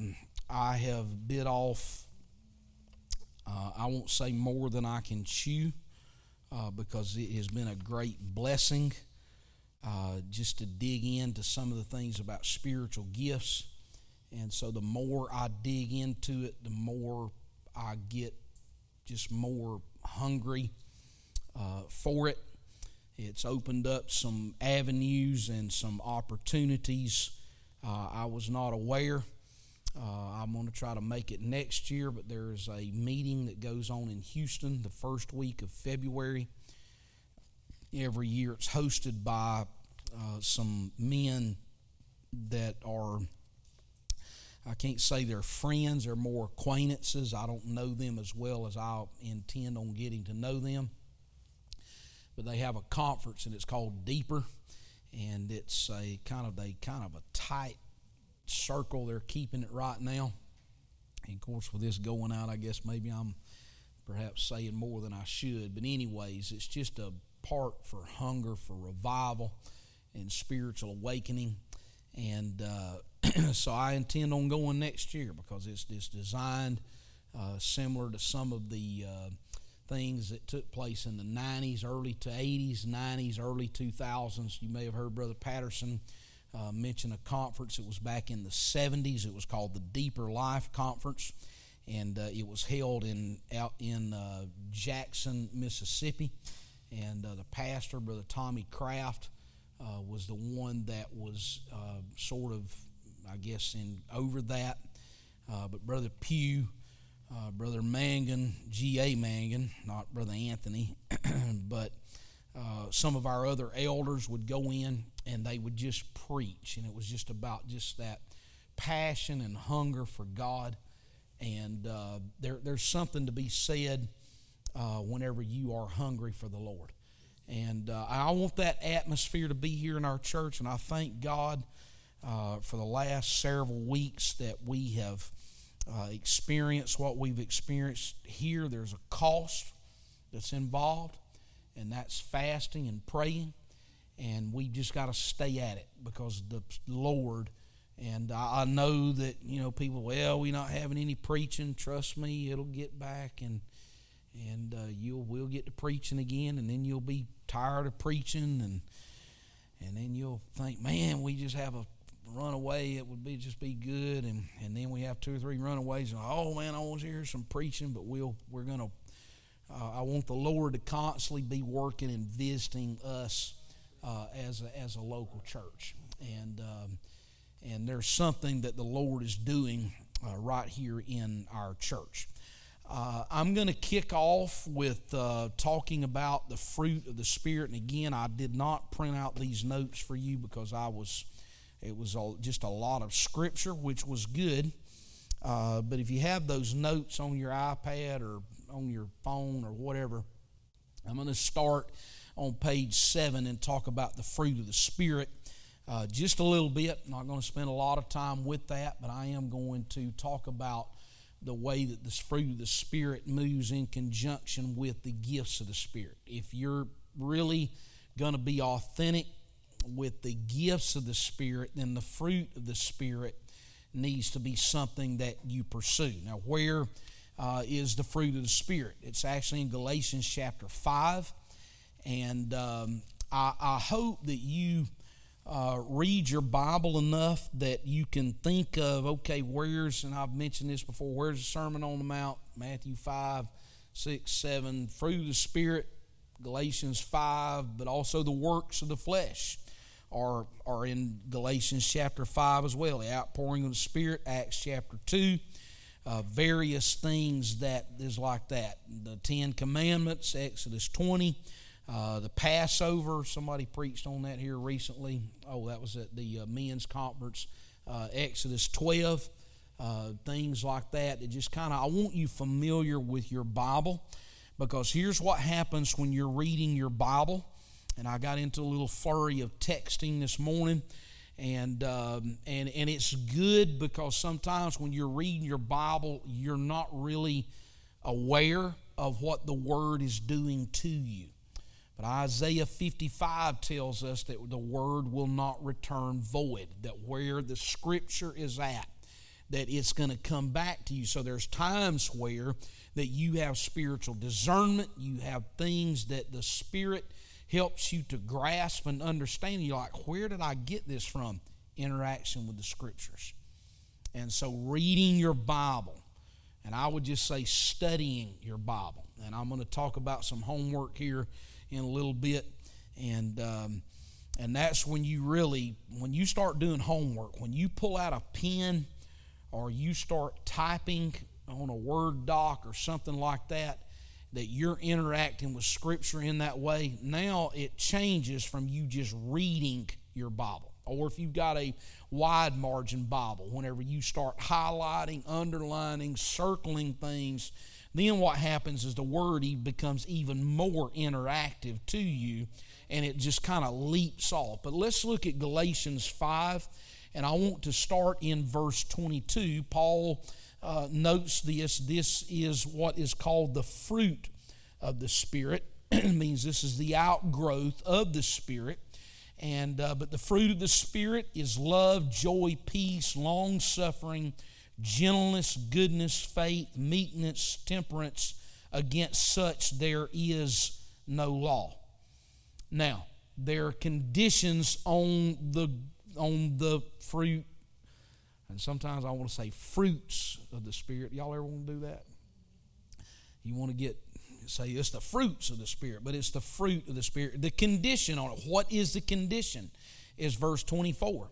um, I have bit off, uh, I won't say more than I can chew uh, because it has been a great blessing uh, just to dig into some of the things about spiritual gifts. And so the more I dig into it, the more I get just more hungry uh, for it. It's opened up some avenues and some opportunities uh, I was not aware. Uh, I'm going to try to make it next year, but there's a meeting that goes on in Houston the first week of February. Every year it's hosted by uh, some men that are, I can't say they're friends, they're more acquaintances. I don't know them as well as I intend on getting to know them. But they have a conference and it's called Deeper. And it's a kind of a kind of a tight circle they're keeping it right now. And of course, with this going out, I guess maybe I'm perhaps saying more than I should. But, anyways, it's just a part for hunger, for revival, and spiritual awakening. And uh, so I intend on going next year because it's, it's designed uh, similar to some of the uh, things that took place in the 90s, early to 80s, 90s, early 2000s. You may have heard Brother Patterson uh, mention a conference. It was back in the 70s. It was called the Deeper Life Conference, and uh, it was held in out in uh, Jackson, Mississippi. And uh, the pastor, Brother Tommy Craft, uh, was the one that was uh, sort of, I guess, in over that. but Brother Pugh, Brother Mangun, G.A. Mangun, not Brother Anthony, but some of our other elders would go in and they would just preach, and it was just about just that passion and hunger for God. And uh, there, there's something to be said uh, whenever you are hungry for the Lord. And uh, I want that atmosphere to be here in our church, and I thank God uh, for the last several weeks that we have experienced what we've experienced here. There's a cost that's involved and that's fasting and praying. And we just got to stay at it because the Lord, and I know that, you know, people, well, we're not having any preaching. Trust me, it'll get back and and uh, you'll we'll get to preaching again, and then you'll be tired of preaching, and and then you'll think, man, we just have a runaway, it would be just be good, and and then we have two or three runaways, and oh man, I want to hear some preaching, but we'll we're gonna uh, I want the Lord to constantly be working and visiting us uh, as, a, as a local church. And, um, and there's something that the Lord is doing uh, right here in our church. Uh, I'm going to kick off with uh, talking about the fruit of the Spirit. And again, I did not print out these notes for you because I was, it was just a lot of scripture, which was good. Uh, but if you have those notes on your iPad or on your phone or whatever. I'm going to start on page seven and talk about the fruit of the Spirit uh, just a little bit. Not going to spend a lot of time with that, but I am going to talk about the way that this fruit of the Spirit moves in conjunction with the gifts of the Spirit. If you're really going to be authentic with the gifts of the Spirit, then the fruit of the Spirit needs to be something that you pursue. Now, where uh, is the fruit of the Spirit. It's actually in Galatians chapter 5. And um, I, I, hope that you uh, read your Bible enough that you can think of, okay, where's, and I've mentioned this before, where's the Sermon on the Mount? Matthew 5, 6, 7. Fruit of the Spirit, Galatians 5, but also the works of the flesh are, are in Galatians chapter 5 as well. The outpouring of the Spirit, Acts chapter 2 uh, various things that is like that. The Ten Commandments, Exodus 20, uh, the Passover. Somebody preached on that here recently. Oh, that was at the uh, men's conference. Uh, Exodus 12, uh, things like that. It just kind of, I want you familiar with your Bible because here's what happens when you're reading your Bible. And I got into a little flurry of texting this morning and um, and and it's good because sometimes when you're reading your Bible, you're not really aware of what the Word is doing to you. But Isaiah 55 tells us that the Word will not return void. That where the Scripture is at, that it's going to come back to you. So there's times where that you have spiritual discernment, you have things that the Spirit helps you to grasp and understand. You're like, where did I get this from? Interaction with the Scriptures. And so reading your Bible, and I would just say studying your Bible. And I'm going to talk about some homework here in a little bit. And um, and that's when you really when you start doing homework when you pull out a pen or you start typing on a word doc or something like that that you're interacting with scripture in that way now it changes from you just reading your bible or if you've got a wide margin bible whenever you start highlighting underlining circling things then what happens is the word becomes even more interactive to you and it just kind of leaps off. But let's look at Galatians 5, and I want to start in verse 22. Paul uh, notes this this is what is called the fruit of the Spirit. it means this is the outgrowth of the Spirit. And, uh, but the fruit of the Spirit is love, joy, peace, long suffering, gentleness, goodness, faith, meekness, temperance. Against such there is no law. Now, there are conditions on the on the fruit, and sometimes I want to say fruits of the Spirit. Y'all ever want to do that? You want to get say it's the fruits of the Spirit, but it's the fruit of the Spirit. The condition on it. What is the condition? Is verse 24.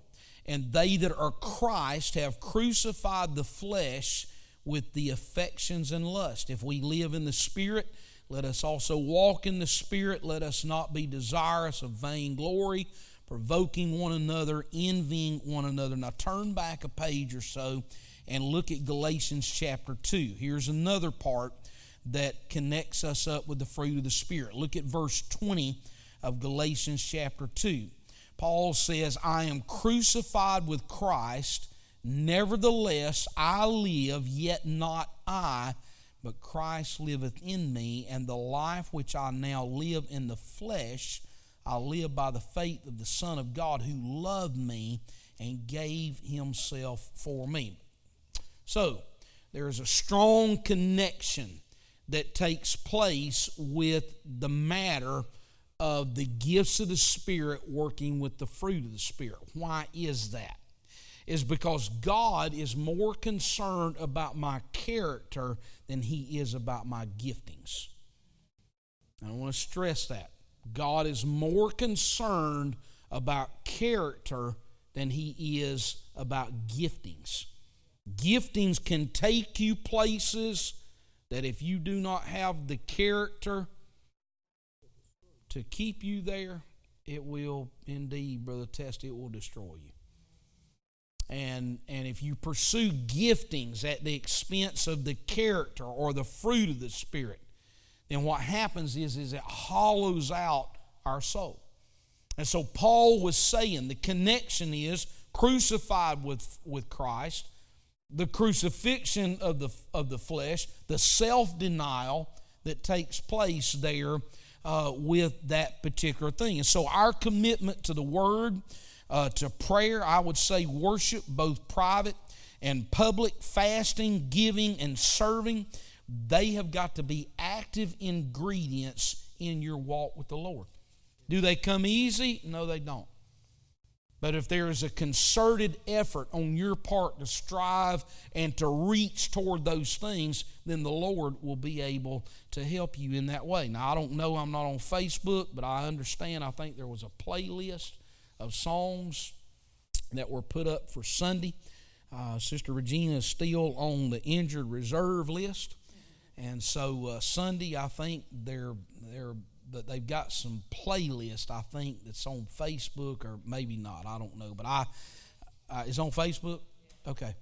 And they that are Christ have crucified the flesh with the affections and lust. If we live in the Spirit, let us also walk in the Spirit. Let us not be desirous of vainglory, provoking one another, envying one another. Now turn back a page or so and look at Galatians chapter 2. Here's another part that connects us up with the fruit of the Spirit. Look at verse 20 of Galatians chapter 2. Paul says, I am crucified with Christ, nevertheless I live, yet not I but Christ liveth in me, and the life which I now live in the flesh, I live by the faith of the Son of God who loved me and gave himself for me. So, there is a strong connection that takes place with the matter of the gifts of the Spirit working with the fruit of the Spirit. Why is that? is because God is more concerned about my character than He is about my giftings. I want to stress that. God is more concerned about character than He is about giftings. Giftings can take you places that if you do not have the character to keep you there, it will indeed, Brother Test, it will destroy you. And and if you pursue giftings at the expense of the character or the fruit of the spirit then what happens is is it hollows out our soul. And so paul was saying the connection is crucified with with christ the crucifixion of the of the flesh the self-denial that takes place there uh, with that particular thing and so our commitment to the word uh, to prayer. I would say worship, both private and public, fasting, giving, and serving. They have got to be active ingredients in your walk with the Lord. Do they come easy? No, they don't. But if there is a concerted effort on your part to strive and to reach toward those things, then the Lord will be able to help you in that way. Now, I don't know, I'm not on Facebook, but I understand. I think there was a playlist of songs that were put up for Sunday. Uh, Sister Regina is still on the injured reserve list, and so uh, Sunday I think they're they're but they've got some playlist I think that's on Facebook or maybe not I don't know but I uh, it's on Facebook? Okay.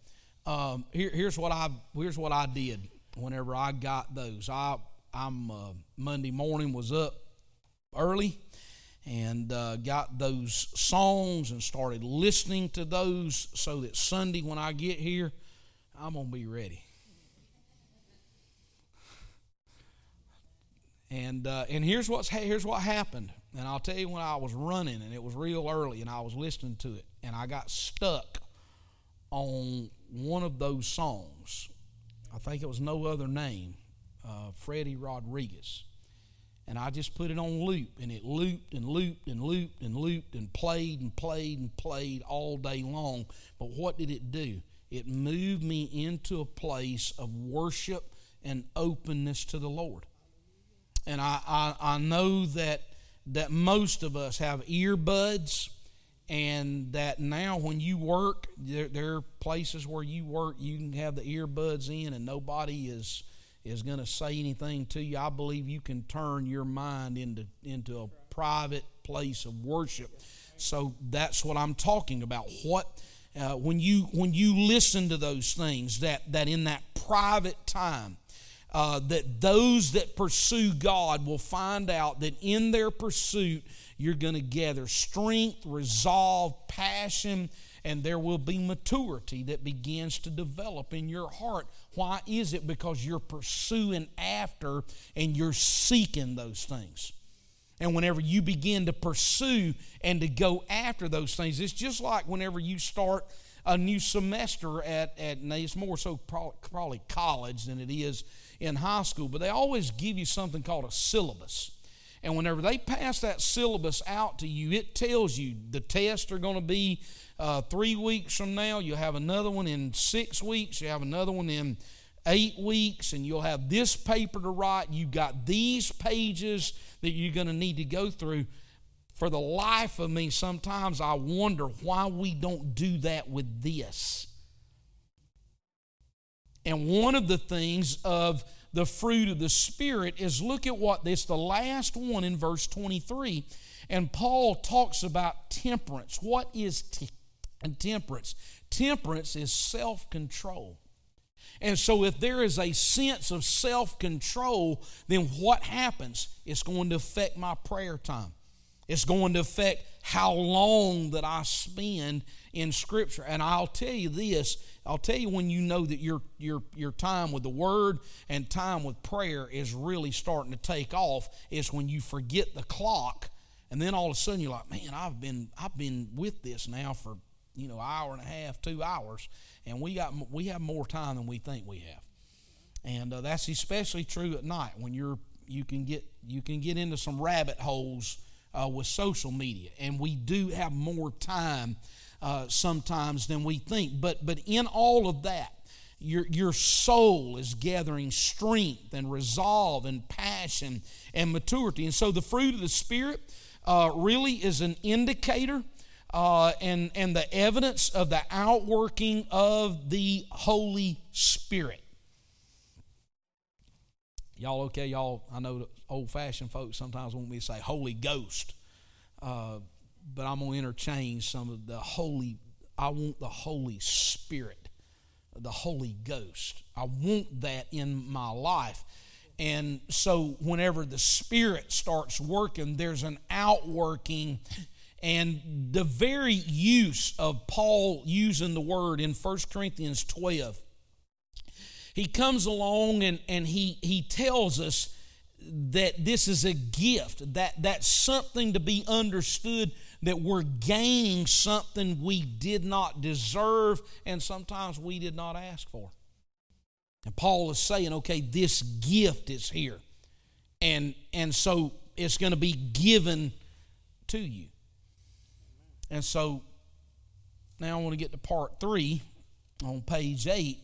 Um, here, here's what I here's what I did whenever I got those. I I'm uh, Monday morning was up early and uh, got those songs and started listening to those so that Sunday when I get here, I'm to be ready. And uh, and here's what's here's what happened. And I'll tell you when I was running and it was real early and I was listening to it and I got stuck on one of those songs. I think it was no other name, uh, Freddie Rodriguez. And I just put it on loop, and it looped and looped and looped and looped and played and played and played all day long. But what did it do? It moved me into a place of worship and openness to the Lord. And I, I, I know that, that most of us have earbuds and that now when you work there, there, are places where you work you can have the earbuds in and nobody is is going to say anything to you. I believe you can turn your mind into into a private place of worship. So that's what i'm talking about. What uh, when you when you listen to those things that that in that private time uh, that those that pursue god will find out that in their pursuit you're going to gather strength, resolve, passion, and there will be maturity that begins to develop in your heart. Why is it? Because you're pursuing after and you're seeking those things. And whenever you begin to pursue and to go after those things, it's just like whenever you start a new semester at, at it's more so probably college than it is in high school, but they always give you something called a syllabus. And whenever they pass that syllabus out to you, it tells you the tests are going to be uh, three weeks from now. You'll have another one in six weeks. You have another one in eight weeks, and you'll have this paper to write. You've got these pages that you're going to need to go through. For the life of me, sometimes I wonder why we don't do that with this. And one of the things of the fruit of the Spirit is look at what this, the last one in verse 23. And Paul talks about temperance. What is t- temperance? Temperance is self control. And so, if there is a sense of self control, then what happens? It's going to affect my prayer time. It's going to affect how long that I spend in Scripture. And I'll tell you this I'll tell you when you know that your, your, your time with the Word and time with prayer is really starting to take off is when you forget the clock and then all of a sudden you're like, man, I've been, I've been with this now for, you know, hour and a half, two hours, and we, got, we have more time than we think we have. And uh, that's especially true at night when you're, you, can get, you can get into some rabbit holes uh, with social media. And we do have more time uh, sometimes than we think. But, but in all of that, your, your soul is gathering strength and resolve and passion and maturity. And so the fruit of the Spirit uh, really is an indicator uh, and, and the evidence of the outworking of the Holy Spirit. Y'all okay? Y'all, I know old fashioned folks sometimes want me to say Holy Ghost. Uh, but I'm going to interchange some of the Holy, I want the Holy Spirit, the Holy Ghost. I want that in my life. And so, whenever the Spirit starts working, there's an outworking. And the very use of Paul using the word in 1 Corinthians 12, he comes along and, and he, he tells us that this is a gift, that that's something to be understood that we're gaining something we did not deserve and sometimes we did not ask for. And Paul is saying, okay, this gift is here. And, and so it's going to be given to you. And so now I want to get to part three on page eight.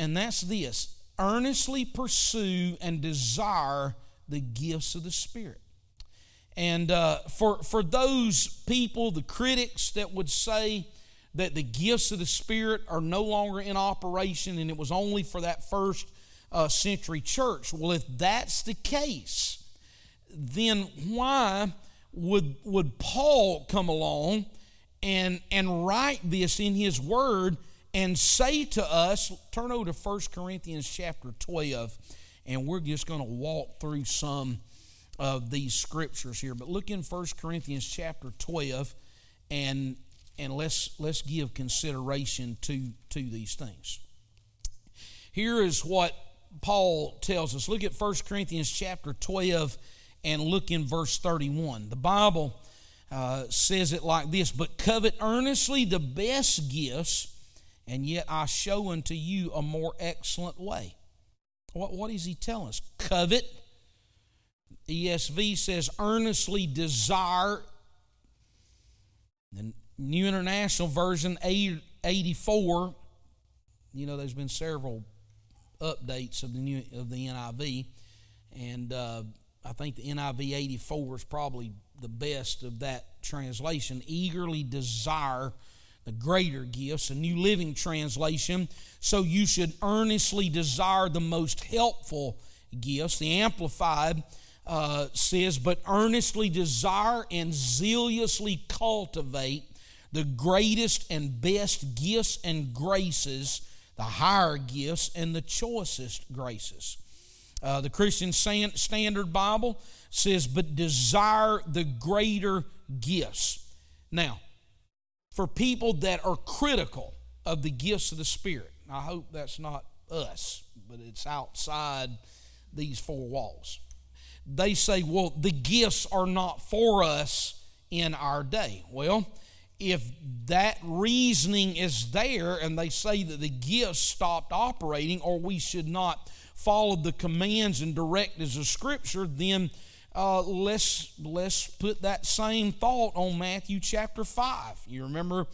And that's this earnestly pursue and desire the gifts of the Spirit. And uh, for, for those people, the critics that would say that the gifts of the Spirit are no longer in operation and it was only for that first uh, century church, well, if that's the case, then why would, would Paul come along and, and write this in his word and say to us, turn over to 1 Corinthians chapter 12, and we're just going to walk through some of these scriptures here. But look in 1 Corinthians chapter 12 and and let's let's give consideration to to these things. Here is what Paul tells us. Look at 1 Corinthians chapter 12 and look in verse 31. The Bible uh, says it like this But covet earnestly the best gifts and yet I show unto you a more excellent way. What, what is he telling us? Covet. ESV says, earnestly desire. The New International Version 84, you know, there's been several updates of the new of the NIV, and uh, I think the NIV 84 is probably the best of that translation. Eagerly desire the greater gifts, a New Living Translation. So you should earnestly desire the most helpful gifts. The Amplified uh, says, but earnestly desire and zealously cultivate the greatest and best gifts and graces, the higher gifts and the choicest graces. Uh, the Christian Standard Bible says, but desire the greater gifts. Now, for people that are critical of the gifts of the Spirit, I hope that's not us, but it's outside these four walls. They say, well, the gifts are not for us in our day. Well, if that reasoning is there and they say that the gifts stopped operating or we should not follow the commands and directives of Scripture, then uh, let's let's put that same thought on Matthew chapter five. You remember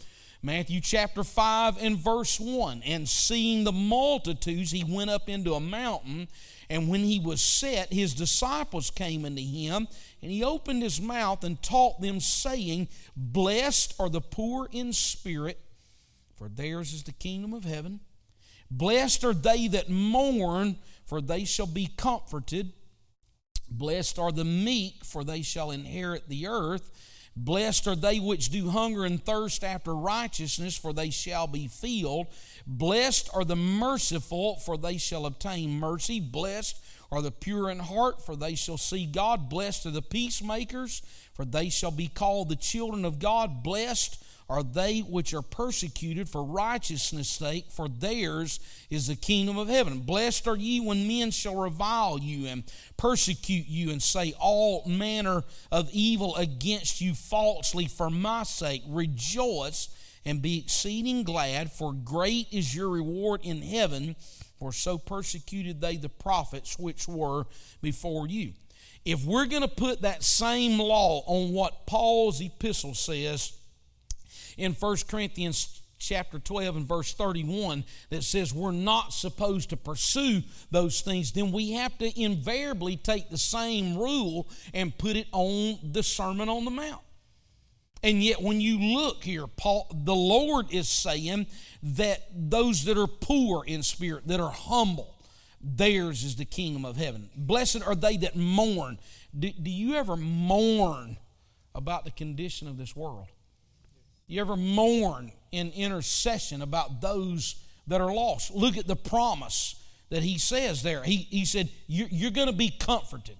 Matthew chapter 5 and verse 1 and seeing the multitudes he went up into a mountain and when he was set his disciples came unto him and he opened his mouth and taught them saying blessed are the poor in spirit for theirs is the kingdom of heaven blessed are they that mourn for they shall be comforted Blessed are the meek, for they shall inherit the earth. Blessed are they which do hunger and thirst after righteousness, for they shall be filled. Blessed are the merciful, for they shall obtain mercy. Blessed are the pure in heart, for they shall see God. Blessed are the peacemakers, for they shall be called the children of God. Blessed are they which are persecuted for righteousness' sake, for theirs is the kingdom of heaven. Blessed are ye when men shall revile you and persecute you and say all manner of evil against you falsely for my sake. Rejoice and be exceeding glad, for great is your reward in heaven, for so persecuted they the prophets which were before you. If we're going to put that same law on what Paul's epistle says, in 1 Corinthians chapter 12 and verse 31 that says we're not supposed to pursue those things, then we have to invariably take the same rule and put it on the Sermon on the Mount. And yet, when you look here, Paul, the Lord is saying that those that are poor in spirit, that are humble, theirs is the kingdom of heaven. Blessed are they that mourn. Do, do you ever mourn about the condition of this world? You ever mourn in intercession about those that are lost? Look at the promise that he says there. He, he said, You're, you're going to be comforted.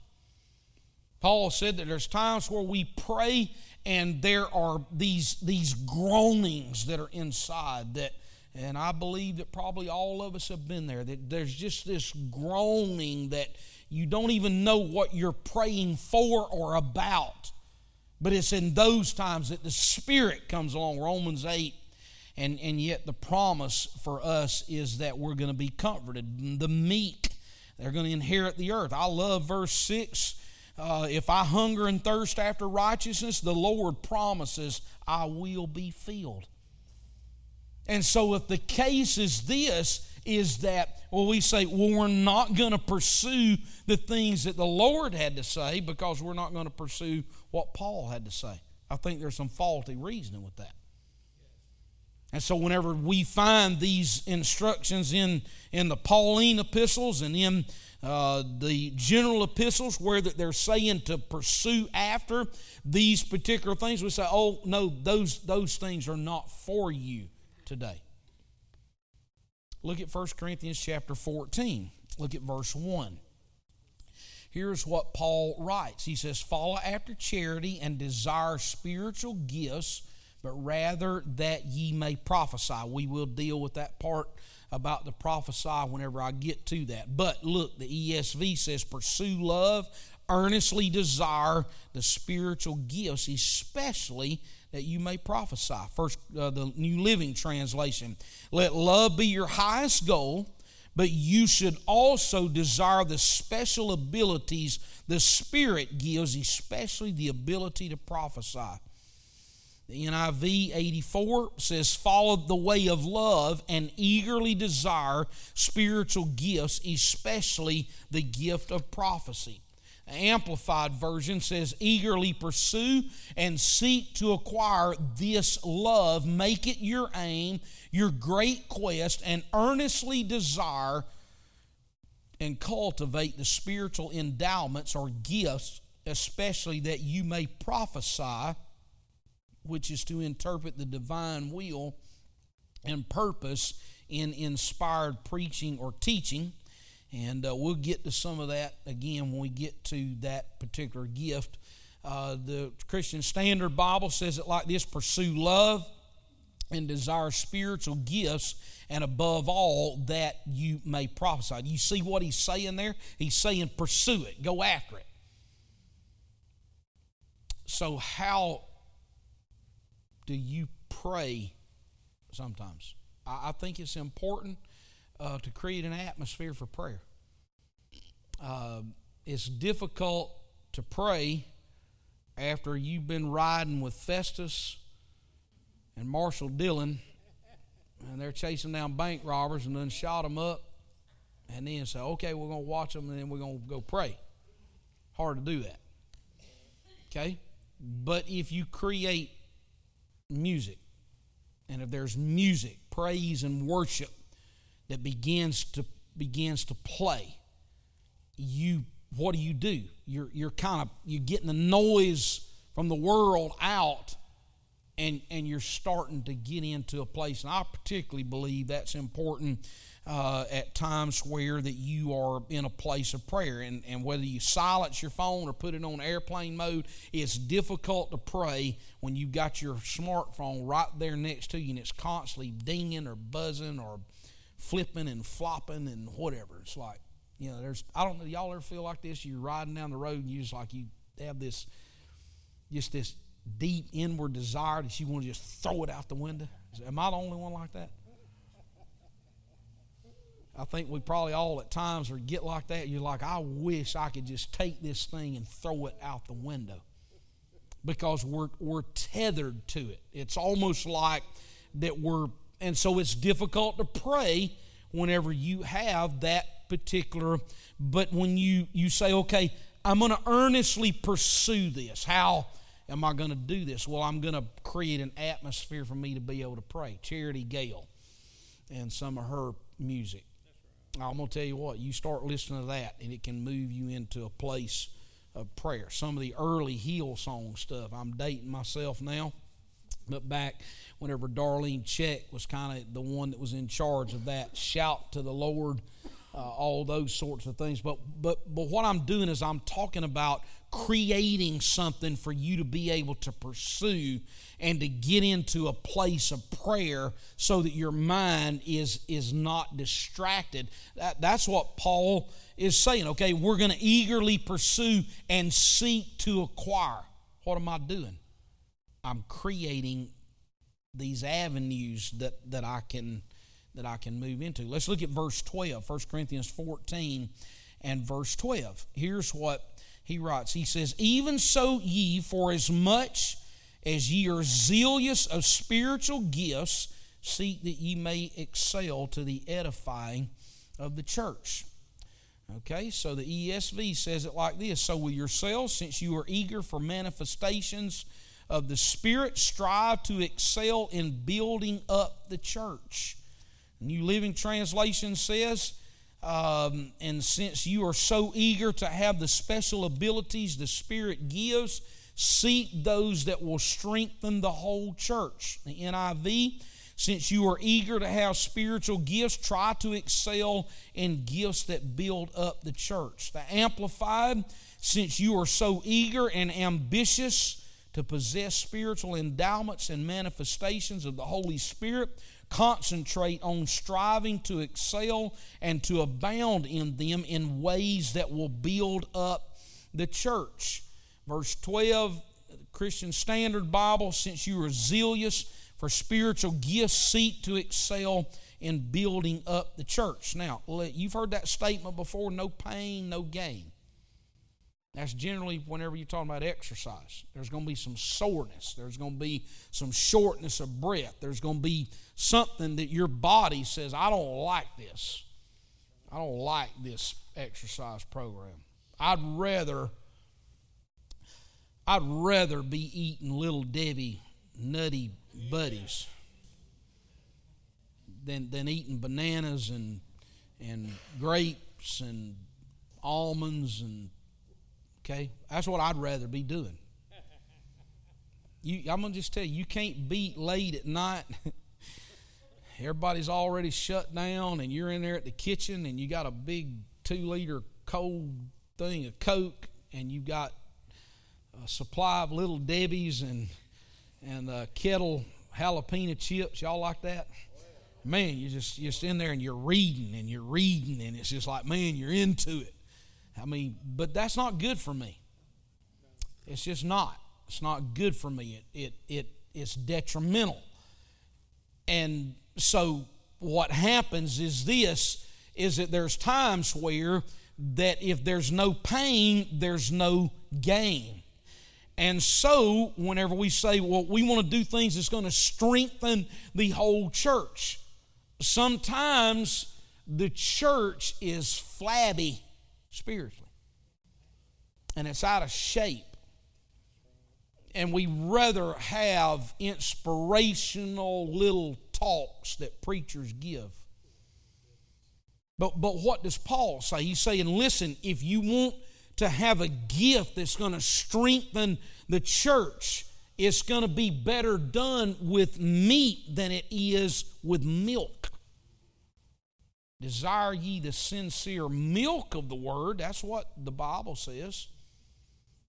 Paul said that there's times where we pray and there are these, these groanings that are inside that, and I believe that probably all of us have been there, that there's just this groaning that you don't even know what you're praying for or about. But it's in those times that the Spirit comes along, Romans 8. And, and yet the promise for us is that we're going to be comforted. The meek, they're going to inherit the earth. I love verse 6. Uh, if I hunger and thirst after righteousness, the Lord promises I will be filled. And so, if the case is this, is that, well, we say, well, we're not going to pursue the things that the Lord had to say because we're not going to pursue what Paul had to say. I think there's some faulty reasoning with that. And so, whenever we find these instructions in, in the Pauline epistles and in uh, the general epistles where that they're saying to pursue after these particular things, we say, oh, no, those, those things are not for you today. Look at 1 Corinthians chapter 14. Look at verse 1. Here's what Paul writes. He says, Follow after charity and desire spiritual gifts, but rather that ye may prophesy. We will deal with that part about the prophesy whenever I get to that. But look, the ESV says, Pursue love, earnestly desire the spiritual gifts, especially that you may prophesy. First, uh, the New Living Translation. Let love be your highest goal, but you should also desire the special abilities the Spirit gives, especially the ability to prophesy. The NIV 84 says, Follow the way of love and eagerly desire spiritual gifts, especially the gift of prophecy. Amplified version says, eagerly pursue and seek to acquire this love. Make it your aim, your great quest, and earnestly desire and cultivate the spiritual endowments or gifts, especially that you may prophesy, which is to interpret the divine will and purpose in inspired preaching or teaching and uh, we'll get to some of that again when we get to that particular gift. Uh, the Christian Standard Bible says it like this pursue love and desire spiritual gifts, and above all, that you may prophesy. You see what he's saying there? He's saying pursue it, go after it. So, how do you pray sometimes? I, I think it's important uh, to create an atmosphere for prayer. Uh, it's difficult to pray after you've been riding with Festus and Marshall Dillon, and they're chasing down bank robbers and then shot them up, and then say, okay, we're going to watch them and then we're going to go pray. Hard to do that. Okay? But if you create music, and if there's music, praise, and worship that begins to begins to play, you what do you do? You're you're kind of you're getting the noise from the world out and and you're starting to get into a place and I particularly believe that's important uh, at times where that you are in a place of prayer and, and whether you silence your phone or put it on airplane mode it's difficult to pray when you've got your smartphone right there next to you and it's constantly dinging or buzzing or flipping and flopping and whatever. It's like, you know, there's, I don't know, y'all ever feel like this? You're riding down the road and you just like, you have this, just this deep inward desire that you want to just throw it out the window. Am I the only one like that? I think we probably all at times or get like that. You're like, I wish I could just take this thing and throw it out the window because we're, we're tethered to it. It's almost like that we're and so it's difficult to pray whenever you have that particular, but when you, you say, okay, I'm going to earnestly pursue this. How am I going to do this? Well, I'm going to create an atmosphere for me to be able to pray. Charity Gayle and some of her music. I'm going to tell you what, you start listening to that, and it can move you into a place of prayer. Some of the early Hillsong stuff. I'm dating myself now, but back whenever Darlene Zschech was kind of the one that was in charge of that. Shout to the Lord, uh, all those sorts of things. But but but what I'm doing is I'm talking about creating something for you to be able to pursue and to get into a place of prayer so that your mind is is not distracted. That, that's what Paul is saying. Okay, we're going to eagerly pursue and seek to acquire. What am I doing? I'm creating these avenues that, that I can that I can move into. Let's look at verse 12, 1 Corinthians 14 and verse 12. Here's what he writes. He says, Even so ye, for as much as ye are zealous of spiritual gifts, seek that ye may excel to the edifying of the church. Okay, so the ESV says it like this So with yourselves, since you are eager for manifestations of the Spirit, strive to excel in building up the church. New Living Translation says, um, and since you are so eager to have the special abilities the Spirit gives, seek those that will strengthen the whole church. The NIV, since you are eager to have spiritual gifts, try to excel in gifts that build up the church. The Amplified, since you are so eager and ambitious, to possess spiritual endowments and manifestations of the Holy Spirit. Concentrate on striving to excel and to abound in them in ways that will build up the church. Verse 12 Christian Standard Bible, since you are zealous for spiritual gifts, seek to excel in building up the church. Now, you've heard that statement before no pain, no gain. That's generally whenever you're talking about exercise. There's going to be some soreness. There's going to be some shortness of breath. There's going to be something that your body says, I don't like this. I don't like this exercise program. I'd rather I'd rather be eating little Debbie nutty buddies than than eating bananas and and grapes and almonds and Okay? That's what I'd rather be doing. You, I'm going to just tell you, you can't beat late at night. Everybody's already shut down, and you're in there at the kitchen, and you got a big two liter cold thing of Coke, and you've got a supply of little Debbie's and, and a kettle jalapeno chips. Y'all like that? Man, you just you're just in there and you're reading and you're reading, and it's just like, man, you're into it. I mean, but that's not good for me. It's just not. It's not good for me. It, it, it, it's detrimental. And so what happens is this is that there's times where that if there's no pain, there's no gain. And so, whenever we say, well, we want to do things that's going to strengthen the whole church, sometimes the church is flabby spiritually. And it's out of shape. And we rather have inspirational little talks that preachers give. But, but what does Paul say? He's saying, listen, if you want to have a gift that's going to strengthen the church, it's going to be better done with meat than it is with milk. Desire ye the sincere milk of the word. That's what the Bible says.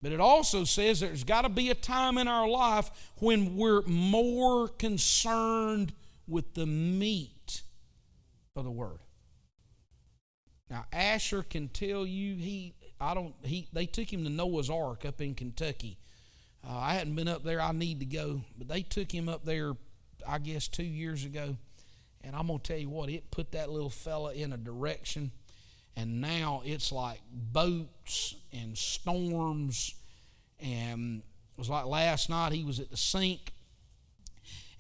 But it also says there's got to be a time in our life when we're more concerned with the meat of the word. Now Asher can tell you he I don't he they took him to Noah's Ark up in Kentucky. Uh, I hadn't been up there. I need to go, but they took him up there. I guess two years ago and I'm going to tell you what, it put that little fella in a direction. And now it's like boats and storms. And it was like last night he was at the sink.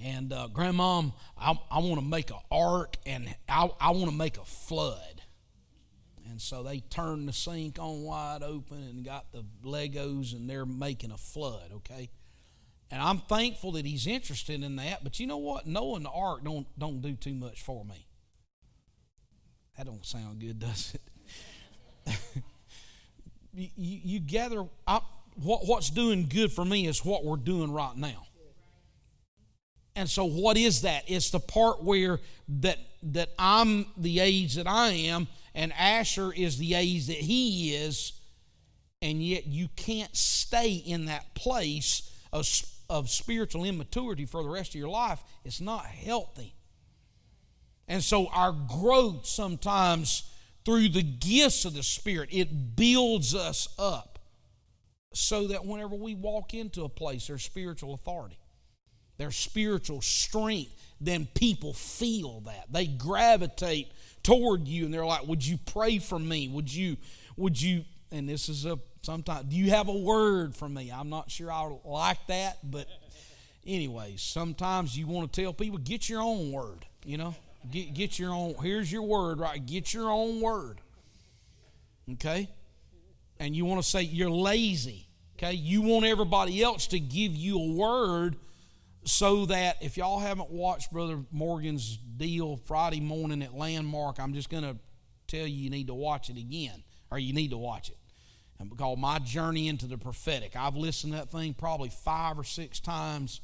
And uh, I, I want to make an ark and I, I want to make a flood. And so they turned the sink on wide open and got the Legos and they're making a flood, okay? And I'm thankful that he's interested in that. But you know what? Knowing the ark don't don't do too much for me. That don't sound good, does it? you, you, gather I, what what's doing good for me is what we're doing right now. And so what is that? It's the part where that that I'm the age that I am and Asher is the age that he is and yet you can't stay in that place of of spiritual immaturity for the rest of your life, it's not healthy. And so our growth sometimes through the gifts of the Spirit, it builds us up so that whenever we walk into a place, there's spiritual authority, there's spiritual strength, then people feel that. They gravitate toward you and they're like, Would you pray for me? Would you, would you, and this is a sometimes do you have a word for me? I'm not sure i like that but anyways sometimes you want to tell people get your own word you know? Get, get your own here's your word right? Get your own word okay? And you want to say you're lazy okay? You want everybody else to give you a word so that if y'all haven't watched brother morgan's deal friday morning at landmark i'm just going to tell you you need to watch it again or you need to watch it called My Journey into the Prophetic. I've listened to that thing probably five or six times,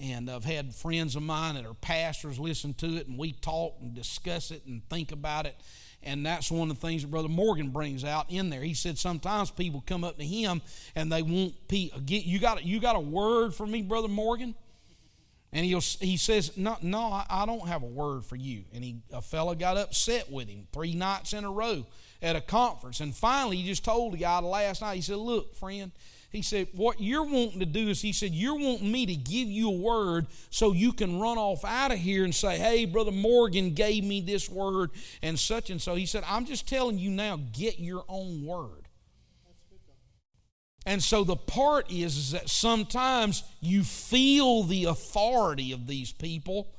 and I've had friends of mine that are pastors listen to it, and we talk and discuss it and think about it. And that's one of the things that Brother Morgan brings out in there. He said sometimes people come up to him and they want get you got you got a word for me, Brother Morgan. And he he says, no, no, I don't have a word for you. And he a fellow got upset with him three nights in a row at a conference. And finally, he just told the guy last night, he said, Look, friend, He said, What you're wanting to do is, he said, You're wanting me to give you a word so you can run off out of here and say, Hey, Brother Morgan gave me this word and such and so. He said, I'm just telling you now, get your own word. And so the part is, is that sometimes you feel the authority of these people,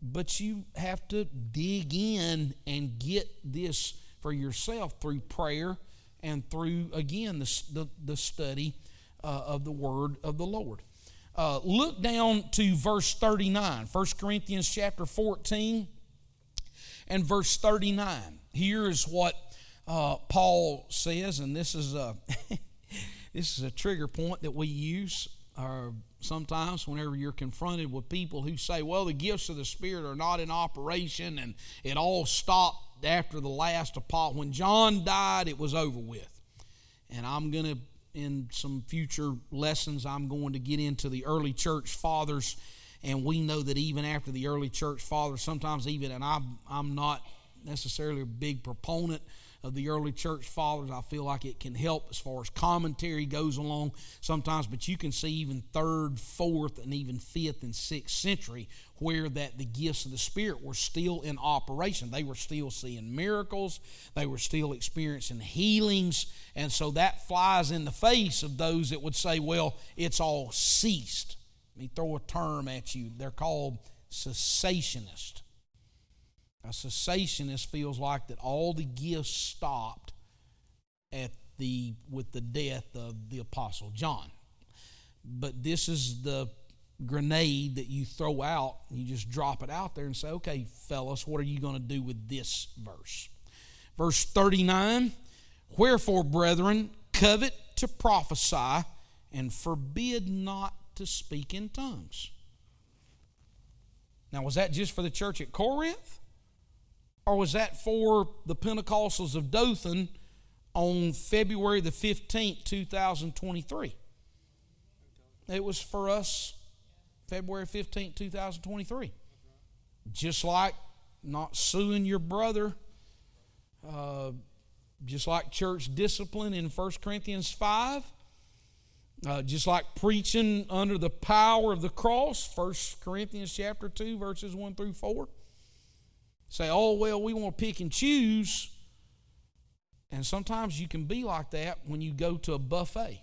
but you have to dig in and get this for yourself through prayer and through, again, the, the, the study uh, of the Word of the Lord. Uh, look down to verse 39, 1 Corinthians chapter 14 and verse 39. Here is what uh, Paul says, and this is a this is a trigger point that we use uh, sometimes whenever you're confronted with people who say, "Well, the gifts of the Spirit are not in operation, and it all stopped after the last apostle. When John died, it was over with. And I'm going to, in some future lessons, I'm going to get into the early church fathers. And we know that even after the early church fathers, sometimes even, and I'm, I'm not necessarily a big proponent of the early church fathers. I feel like it can help as far as commentary goes along sometimes, but you can see even third, fourth, and even fifth and sixth century where that the gifts of the Spirit were still in operation. They were still seeing miracles, they were still experiencing healings, and so that flies in the face of those that would say, well, it's all ceased. Let me throw a term at you. They're called cessationists. A cessationist feels like that all the gifts stopped at the with the death of the apostle John. But this is the grenade that you throw out. You just drop it out there and say, "Okay, fellas, what are you going to do with this verse?" Verse 39, "Wherefore, brethren, covet to prophesy and forbid not to speak in tongues." Now, was that just for the church at Corinth? Or was that for the Pentecostals of Dothan on February the 15th, 2023? It was for us February 15th, 2023. Just like not suing your brother, uh, just like church discipline in 1 Corinthians 5, uh, just like preaching under the power of the cross, 1 Corinthians chapter 2, verses 1 through 4 say, oh, well, we want to pick and choose. And sometimes you can be like that when you go to a buffet.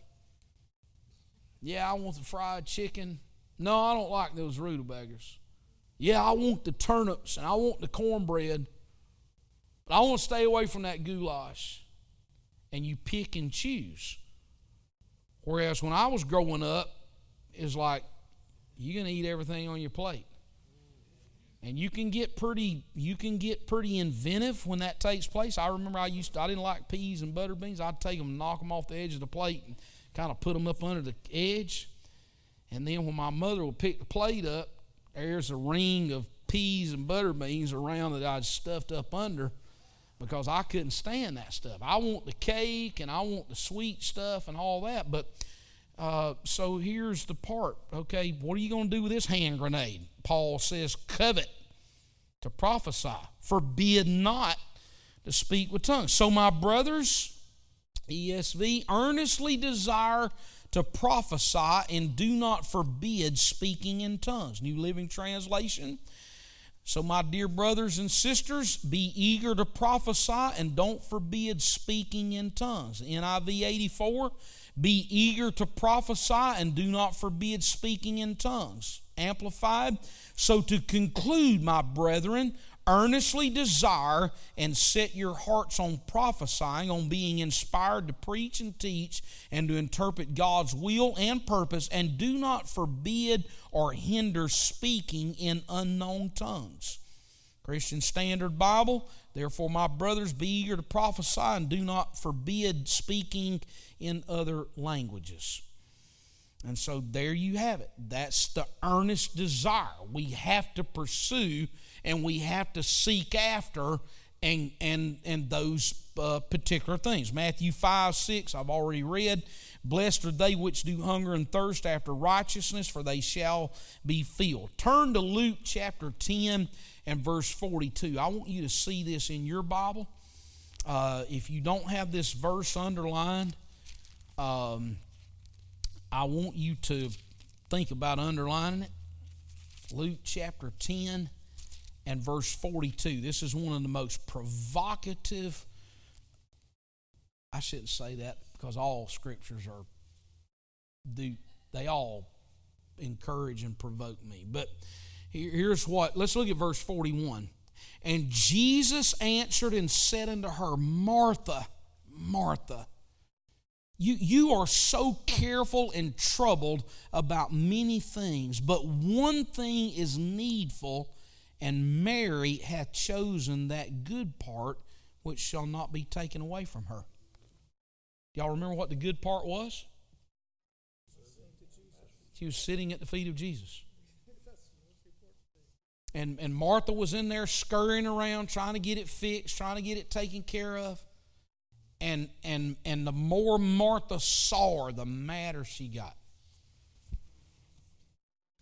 Yeah, I want the fried chicken. No, I don't like those rutabagas. Yeah, I want the turnips and I want the cornbread. But I want to stay away from that goulash. And you pick and choose. Whereas when I was growing up, it's like, you're going to eat everything on your plate and you can get pretty you can get pretty inventive when that takes place. I remember i used to i didn't like peas and butter beans. I'd take them knock them off the edge of the plate and kind of put them up under the edge. And then when my mother would pick the plate up there's a ring of peas and butter beans around that i'd stuffed up under because i couldn't stand that stuff. I want the cake and i want the sweet stuff and all that but uh, so here's the part okay? What are you going to do with this hand grenade? Paul says, covet to prophesy, forbid not to speak with tongues. So, my brothers, ESV, earnestly desire to prophesy and do not forbid speaking in tongues. New Living Translation. So, my dear brothers and sisters, be eager to prophesy and don't forbid speaking in tongues. NIV 84, be eager to prophesy and do not forbid speaking in tongues. Amplified. So, to conclude, my brethren, earnestly desire and set your hearts on prophesying, on being inspired to preach and teach and to interpret God's will and purpose, and do not forbid or hinder speaking in unknown tongues. Christian Standard Bible, therefore, my brothers, be eager to prophesy and do not forbid speaking in other languages. And so there you have it. That's the earnest desire we have to pursue and we have to seek after and and and those uh, particular things. Matthew 5 6, I've already read. Blessed are they which do hunger and thirst after righteousness, for they shall be filled. Turn to Luke chapter 10 and verse 42. I want you to see this in your Bible. Uh, if you don't have this verse underlined, um, I want you to think about underlining it. Luke chapter 10 and verse 42. This is one of the most provocative. I shouldn't say that because all scriptures are do they all encourage and provoke me. But here's what let's look at verse 41. And Jesus answered and said unto her, Martha, Martha, you, you are so careful and troubled about many things, but one thing is needful, and Mary hath chosen that good part which shall not be taken away from her. Y'all remember what the good part was? She was sitting at the feet of Jesus. And, and Martha was in there scurrying around, trying to get it fixed, trying to get it taken care of. And, and, and the more Martha saw her, the madder she got.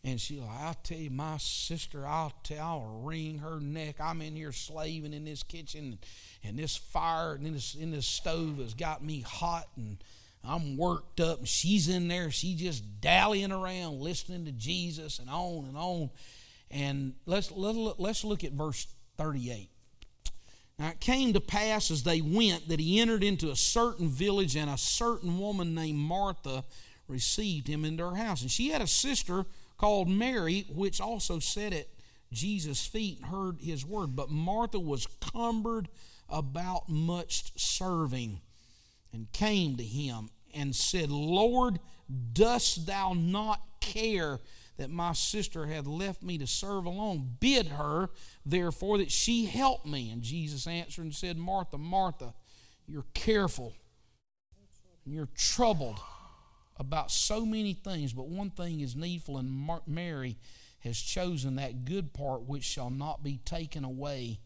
And she like, I'll tell you, my sister, I'll tell, I'll wring her neck. I'm in here slaving in this kitchen, and this fire and this in this stove has got me hot, and I'm worked up. And she's in there, she just dallying around, listening to Jesus, and on and on. And let's let, let's look at verse 38. Now it came to pass as they went that he entered into a certain village, and a certain woman named Martha received him into her house. And she had a sister called Mary, which also sat at Jesus' feet and heard his word. But Martha was cumbered about much serving and came to him and said, Lord, dost thou not care that my sister hath left me to serve alone? Bid her, therefore, that she help me. And Jesus answered and said, Martha, Martha, you're careful you're troubled about so many things, but one thing is needful, and Mary has chosen that good part which shall not be taken away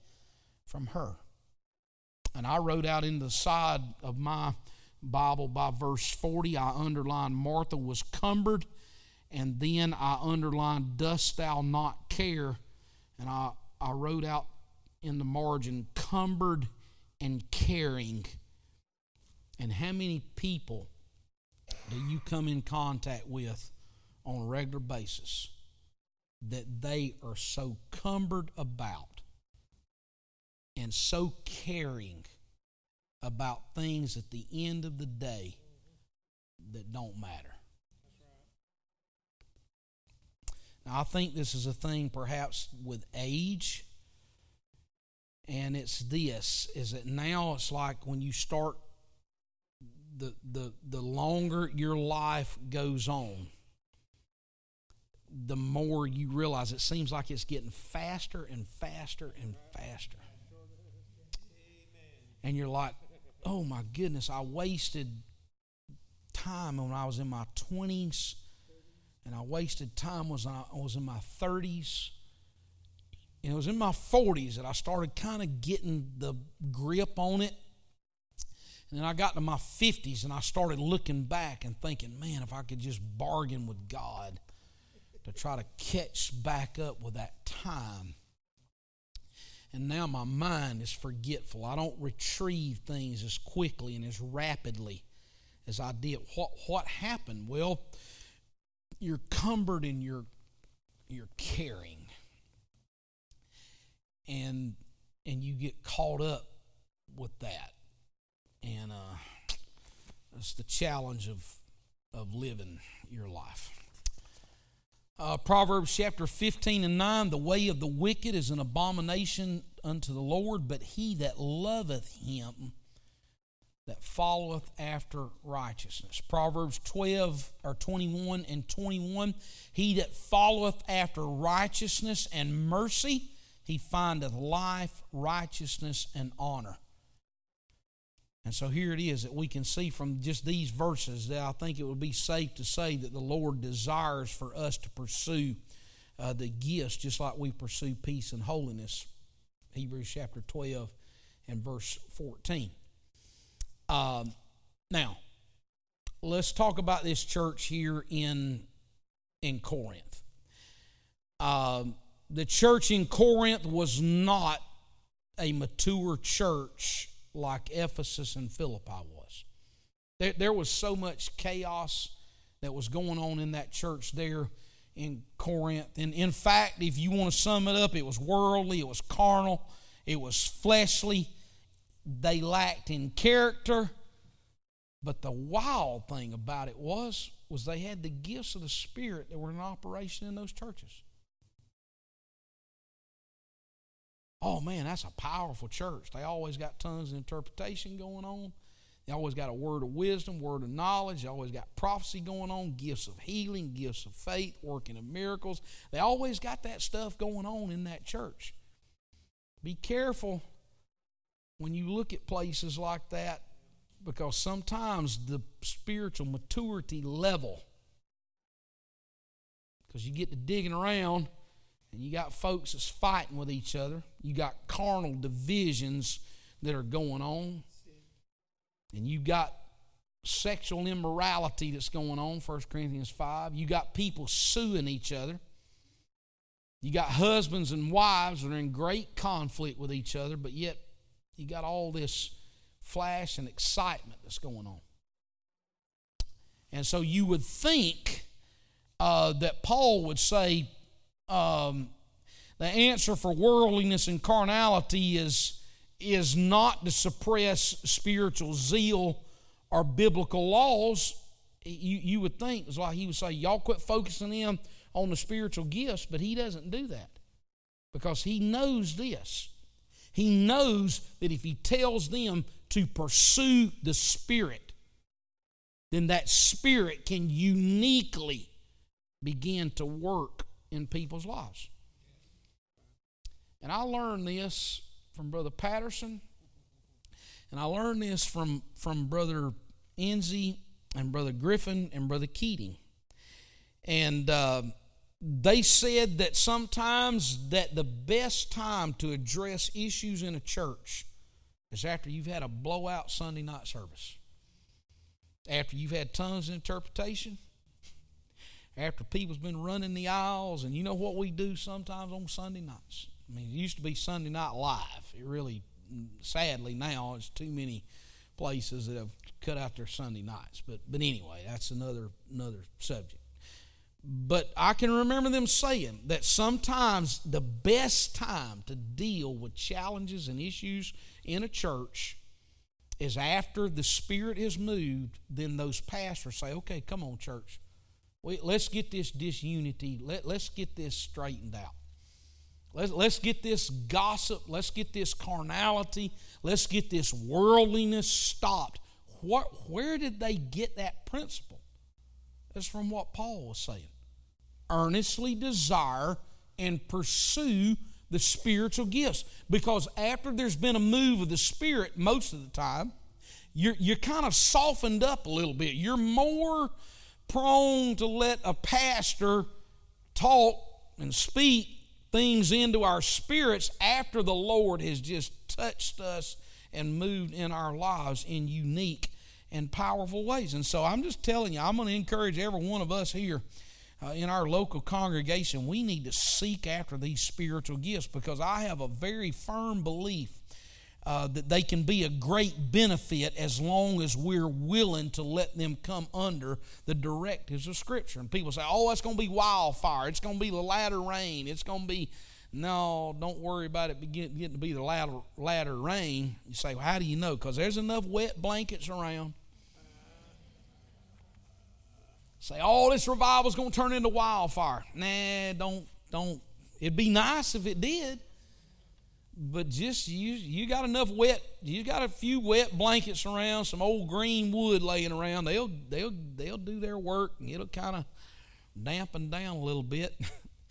from her. And I wrote out in the side of my Bible by verse 40, I underlined Martha was cumbered, and then I underlined, Dost thou not care? And I, I wrote out in the margin, cumbered and caring. And how many people do you come in contact with on a regular basis that they are so cumbered about and so caring about things at the end of the day that don't matter. Now, I think this is a thing perhaps with age, and it's this is that now it's like when you start the, the, the longer your life goes on, the more you realize it seems like it's getting faster and faster and faster. And you're like, oh my goodness, I wasted time when I was in my 20s, and I wasted time when I was in my 30s. And it was in my 40s that I started kind of getting the grip on it and then I got to my 50s and I started looking back and thinking, man, if I could just bargain with God to try to catch back up with that time. And now my mind is forgetful. I don't retrieve things as quickly and as rapidly as I did. What, what happened? Well, you're cumbered and you're, you're caring. And, and you get caught up with that and uh, it's the challenge of of living your life. Uh, Proverbs chapter 15 and 9 The way of the wicked is an abomination unto the Lord, but he that loveth him that followeth after righteousness. Proverbs 12 or 21 and 21 He that followeth after righteousness and mercy, he findeth life, righteousness, and honor. And so here it is that we can see from just these verses that I think it would be safe to say that the Lord desires for us to pursue uh, the gifts just like we pursue peace and holiness. Hebrews chapter 12 and verse 14. Um, now, let's talk about this church here in, in Corinth. Um, the church in Corinth was not a mature church like Ephesus and Philippi was. There, there was so much chaos that was going on in that church there in Corinth. And in fact, if you want to sum it up, it was worldly, it was carnal, it was fleshly. They lacked in character. But the wild thing about it was, was they had the gifts of the Spirit that were in operation in those churches. Oh man, that's a powerful church. They always got tons of interpretation going on. They always got a word of wisdom, word of knowledge. They always got prophecy going on, gifts of healing, gifts of faith, working of miracles. They always got that stuff going on in that church. Be careful when you look at places like that because sometimes the spiritual maturity level, because you get to digging around and you got folks that's fighting with each other, you got carnal divisions that are going on and you got sexual immorality that's going on 1 corinthians 5 you got people suing each other. You got husbands and wives that are in great conflict with each other but yet you got all this flash and excitement that's going on and so you would think uh, that paul would say um, the answer for worldliness and carnality is is not to suppress spiritual zeal or biblical laws. You, you would think, it's like he would say, y'all quit focusing in on the spiritual gifts, but he doesn't do that because he knows this. He knows that if he tells them to pursue the Spirit, then that Spirit can uniquely begin to work in people's lives. And I learned this from Brother Patterson, and I learned this from, from Brother Enzi and Brother Griffin and Brother Keating. And uh, they said that sometimes that the best time to address issues in a church is after you've had a blowout Sunday night service. After you've had tons of interpretation, after people's been running the aisles, and you know what we do sometimes on Sunday nights? I mean, it used to be Sunday Night Live. It really, sadly, now it's too many places that have cut out their Sunday nights. But but anyway, that's another another subject. But I can remember them saying that sometimes the best time to deal with challenges and issues in a church is after the Spirit has moved. Then those pastors say, "Okay, come on, church, let's get this disunity. Let, let's get this straightened out." Let's, let's get this gossip, let's get this carnality, let's get this worldliness stopped. What, where did they get that principle? That's from what Paul was saying. Earnestly desire and pursue the spiritual gifts. Because after there's been a move of the Spirit, most of the time, you're, you're kind of softened up a little bit. You're more prone to let a pastor talk and speak things into our spirits after the Lord has just touched us and moved in our lives in unique and powerful ways. And so I'm just telling you, I'm going to encourage every one of us here uh, in our local congregation, we need to seek after these spiritual gifts because I have a very firm belief uh, that they can be a great benefit as long as we're willing to let them come under the directives of Scripture. And people say, oh, it's going to be wildfire. It's going to be the latter rain. It's going to be. No, don't worry about it getting to be the latter, latter rain. You say, well, how do you know? Because there's enough wet blankets around. Say, oh, this revival's going to turn into wildfire. Nah, don't, don't. It'd be nice if it did but just you you got enough wet you got a few wet blankets around some old green wood laying around they'll they'll they'll do their work and it'll kind of dampen down a little bit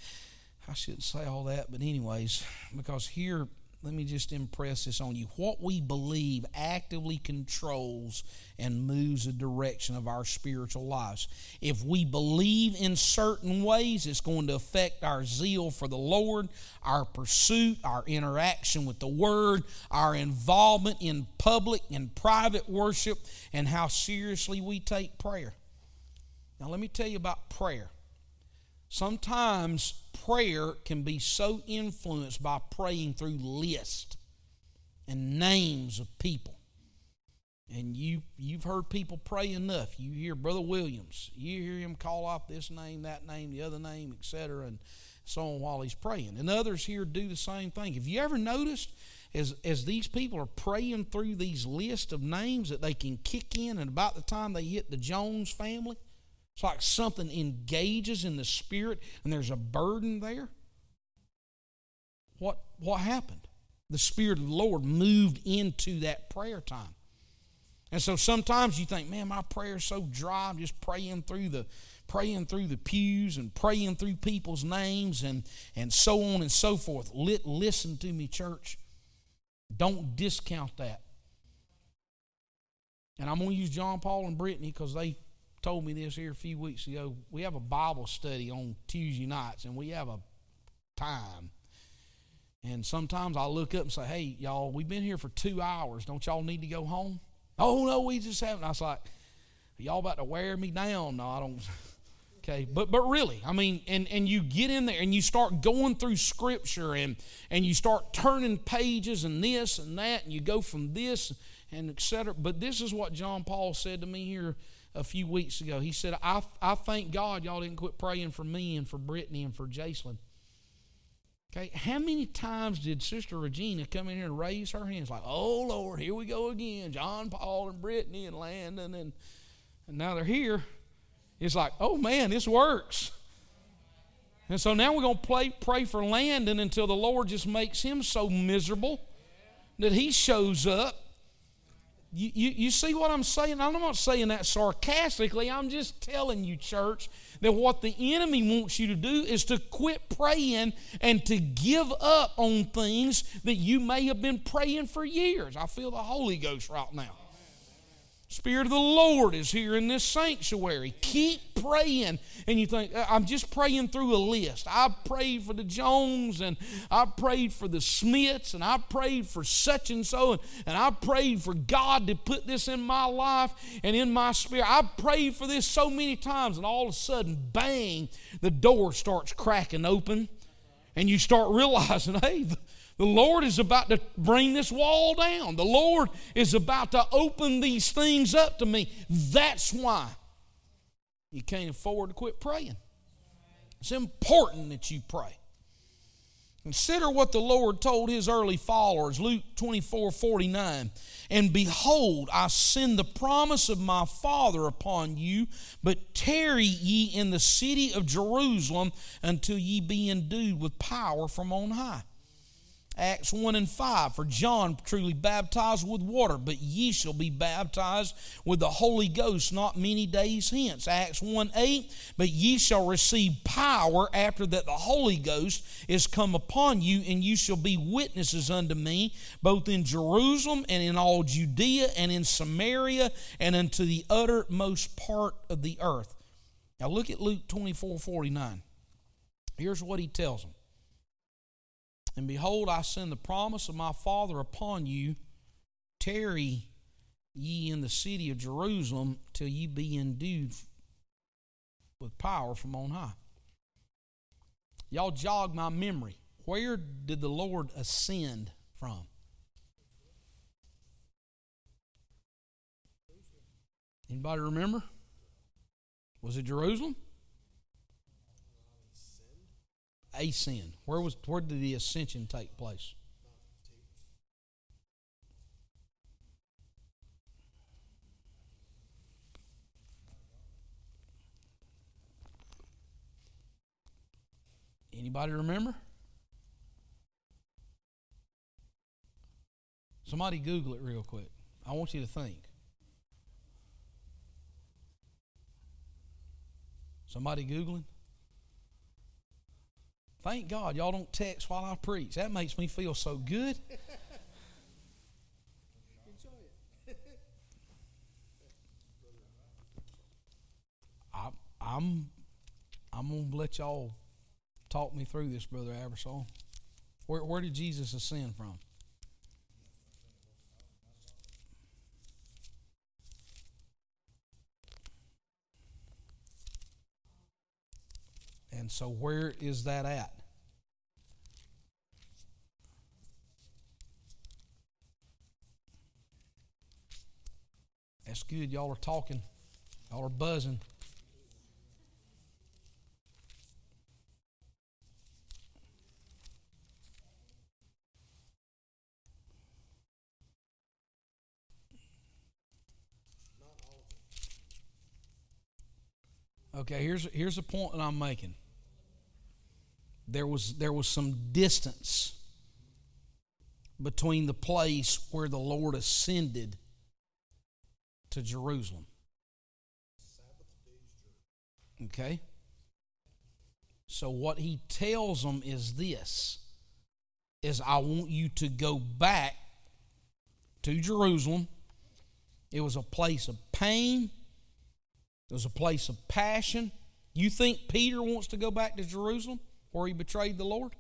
i shouldn't say all that but anyways because here let me just impress this on you. What we believe actively controls and moves the direction of our spiritual lives. If we believe in certain ways, it's going to affect our zeal for the Lord, our pursuit, our interaction with the Word, our involvement in public and private worship, and how seriously we take prayer. Now, let me tell you about prayer. Sometimes prayer can be so influenced by praying through lists and names of people. and you you've heard people pray enough. You hear Brother Williams, you hear him call off this name, that name, the other name, etc., and so on while he's praying. And others here do the same thing. Have you ever noticed as as these people are praying through these lists of names that they can kick in, and about the time they hit the Jones family, it's like something engages in the spirit, and there's a burden there. What what happened? The Spirit of the Lord moved into that prayer time. And so sometimes you think, man, my prayer is so dry. I'm just praying through the praying through the pews and praying through people's names and, and so on and so forth. listen to me, church. Don't discount that. And I'm going to use John Paul and Brittany because they told me this here a few weeks ago. We have a Bible study on Tuesday nights, and we have a time. And sometimes I look up and say, hey, y'all, we've been here for two hours. Don't y'all need to go home? Oh, no, we just haven't. I was like, y'all about to wear me down? No, I don't. okay, but but really, I mean, and and you get in there and you start going through Scripture and and you start turning pages and this and that and you go from this and etc. But this is what John Paul said to me here a few weeks ago. He said, I, I thank God y'all didn't quit praying for me and for Brittany and for Jacelyn. Okay, how many times did Sister Regina come in here and raise her hands like, oh Lord, here we go again, John Paul and Brittany and Landon, and, and now they're here. It's like, oh man, this works. And so now we're going to play, pray for Landon until the Lord just makes him so miserable that he shows up. You, you, you see what I'm saying? I'm not saying that sarcastically. I'm just telling you, church, that what the enemy wants you to do is to quit praying and to give up on things that you may have been praying for years. I feel the Holy Ghost right now. Spirit of the Lord is here in this sanctuary. Keep praying. And you think, uh, I'm just praying through a list. I prayed for the Jones, and I prayed for the Smiths, and I prayed for such and so, and, and I prayed for God to put this in my life and in my spirit. I prayed for this so many times, and all of a sudden, bang, the door starts cracking open, and you start realizing, hey, Lord is about to bring this wall down. The Lord is about to open these things up to me. That's why you can't afford to quit praying. It's important that you pray. Consider what the Lord told his early followers, Luke 24 49. And behold, I send the promise of my Father upon you, but tarry ye in the city of Jerusalem until ye be endued with power from on high. Acts 1 and 5. For John truly baptized with water, but ye shall be baptized with the Holy Ghost not many days hence. Acts 1 8. But ye shall receive power after that the Holy Ghost is come upon you, and you shall be witnesses unto me, both in Jerusalem and in all Judea and in Samaria and unto the uttermost part of the earth. Now look at Luke 24 49. Here's what he tells them. And behold, I send the promise of my Father upon you. Tarry ye in the city of Jerusalem till ye be endued with power from on high. Y'all jog my memory. Where did the Lord ascend from? Anybody remember? Was it Jerusalem? Ascend? Where was where did the ascension take place? Anybody remember? Somebody Google it real quick. I want you to think. Somebody Googling? Thank God y'all don't text while I preach. That makes me feel so good. I, I'm I'm gonna let y'all talk me through this, Brother Aversol. Where, where did Jesus ascend from? And so, where is that at? That's good. Y'all are talking. Y'all are buzzing. Okay, here's here's the point that I'm making. There was there was some distance between the place where the Lord ascended to Jerusalem. Okay? So what he tells them is this is I want you to go back to Jerusalem. It was a place of pain. It was a place of passion. You think Peter wants to go back to Jerusalem where he betrayed the Lord?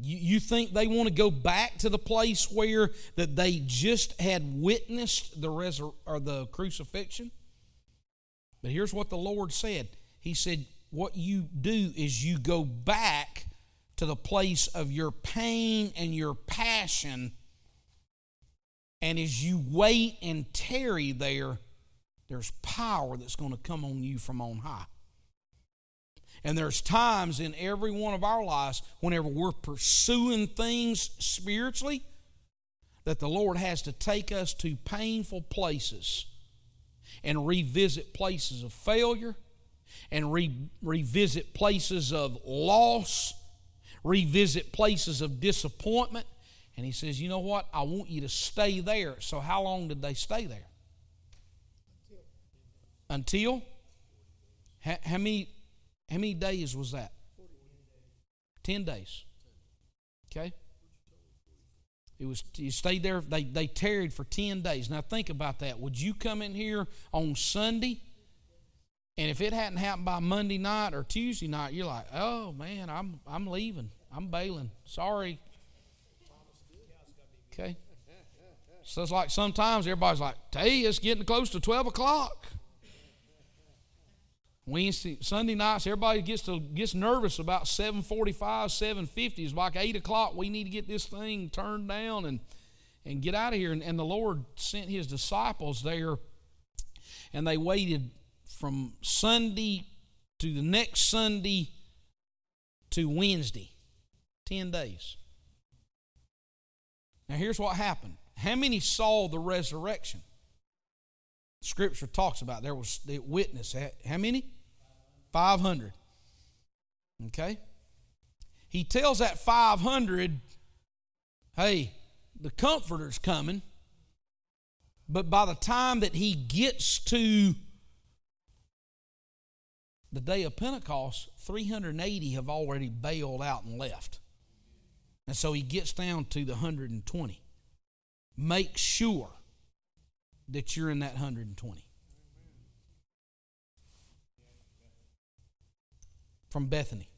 You, you think they want to go back to the place where that they just had witnessed the resur- or the crucifixion? But here's what the Lord said. He said, What you do is you go back to the place of your pain and your passion. And as you wait and tarry there, there's power that's going to come on you from on high. And there's times in every one of our lives, whenever we're pursuing things spiritually, that the Lord has to take us to painful places and revisit places of failure and re- revisit places of loss, revisit places of disappointment. And He says, You know what? I want you to stay there. So, how long did they stay there? Until? How, how many how many days was that? Ten days. Okay? It was you stayed there, they, they tarried for 10 days. Now think about that. Would you come in here on Sunday? And if it hadn't happened by Monday night or Tuesday night, you're like, oh man, I'm I'm leaving. I'm bailing. Sorry. Okay. So it's like sometimes everybody's like, hey, it's getting close to 12 o'clock. Wednesday, Sunday nights, everybody gets to gets nervous about 745, 750. It's like 8 o'clock. We need to get this thing turned down and and get out of here. And, and the Lord sent his disciples there, and they waited from Sunday to the next Sunday to Wednesday. 10 days. Now here's what happened. How many saw the resurrection? Scripture talks about there was the witness. How many? 500. Okay? He tells that 500, hey, the comforter's coming. But by the time that he gets to the day of Pentecost, 380 have already bailed out and left. And so he gets down to the 120. Make sure that you're in that 120. From Bethany.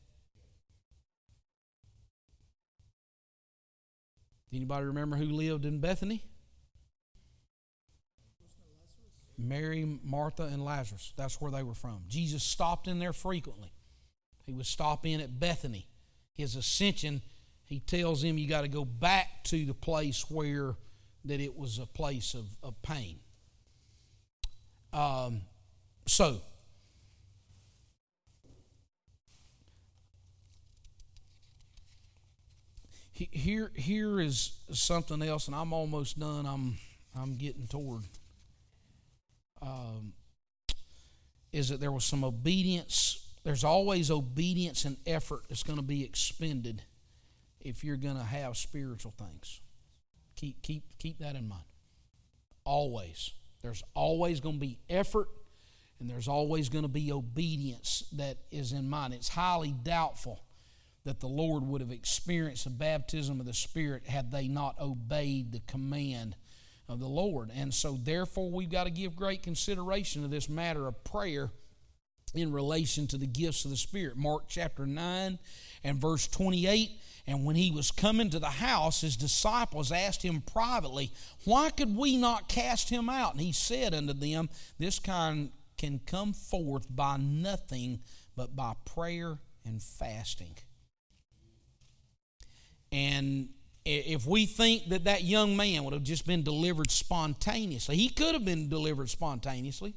Anybody remember who lived in Bethany? Mary, Martha, and Lazarus. That's where they were from. Jesus stopped in there frequently. He would stop in at Bethany. His ascension, he tells him you got to go back to the place where that it was a place of, of pain. Um, so, here here is something else, and I'm almost done. I'm I'm getting toward. Um, is that there was some obedience? There's always obedience and effort that's going to be expended if you're going to have spiritual things. Keep keep keep that in mind. Always, there's always going to be effort, and there's always going to be obedience that is in mind. It's highly doubtful that the Lord would have experienced the baptism of the Spirit had they not obeyed the command of the Lord. And so, therefore, we've got to give great consideration to this matter of prayer in relation to the gifts of the Spirit. Mark chapter 9 and verse 28. And when he was coming to the house, his disciples asked him privately, Why could we not cast him out? And he said unto them, This kind can come forth by nothing but by prayer and fasting. And if we think that that young man would have just been delivered spontaneously, he could have been delivered spontaneously.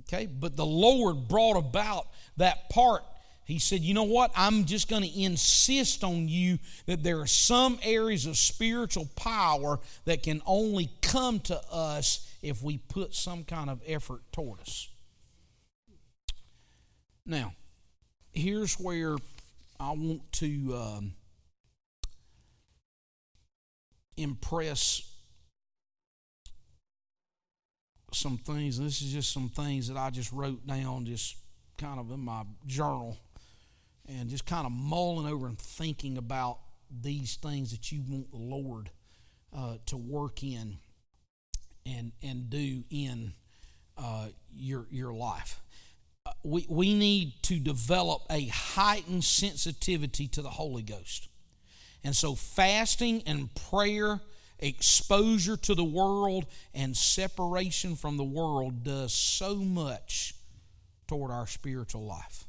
Okay, but the Lord brought about that part. He said, You know what? I'm just going to insist on you that there are some areas of spiritual power that can only come to us if we put some kind of effort toward us. Now, here's where I want to um, impress some things. This is just some things that I just wrote down, just kind of in my journal, and just kind of mulling over and thinking about these things that you want the Lord uh, to work in and and do in uh, your your life. We we need to develop a heightened sensitivity to the Holy Ghost, and so fasting and prayer exposure to the world and separation from the world does so much toward our spiritual life.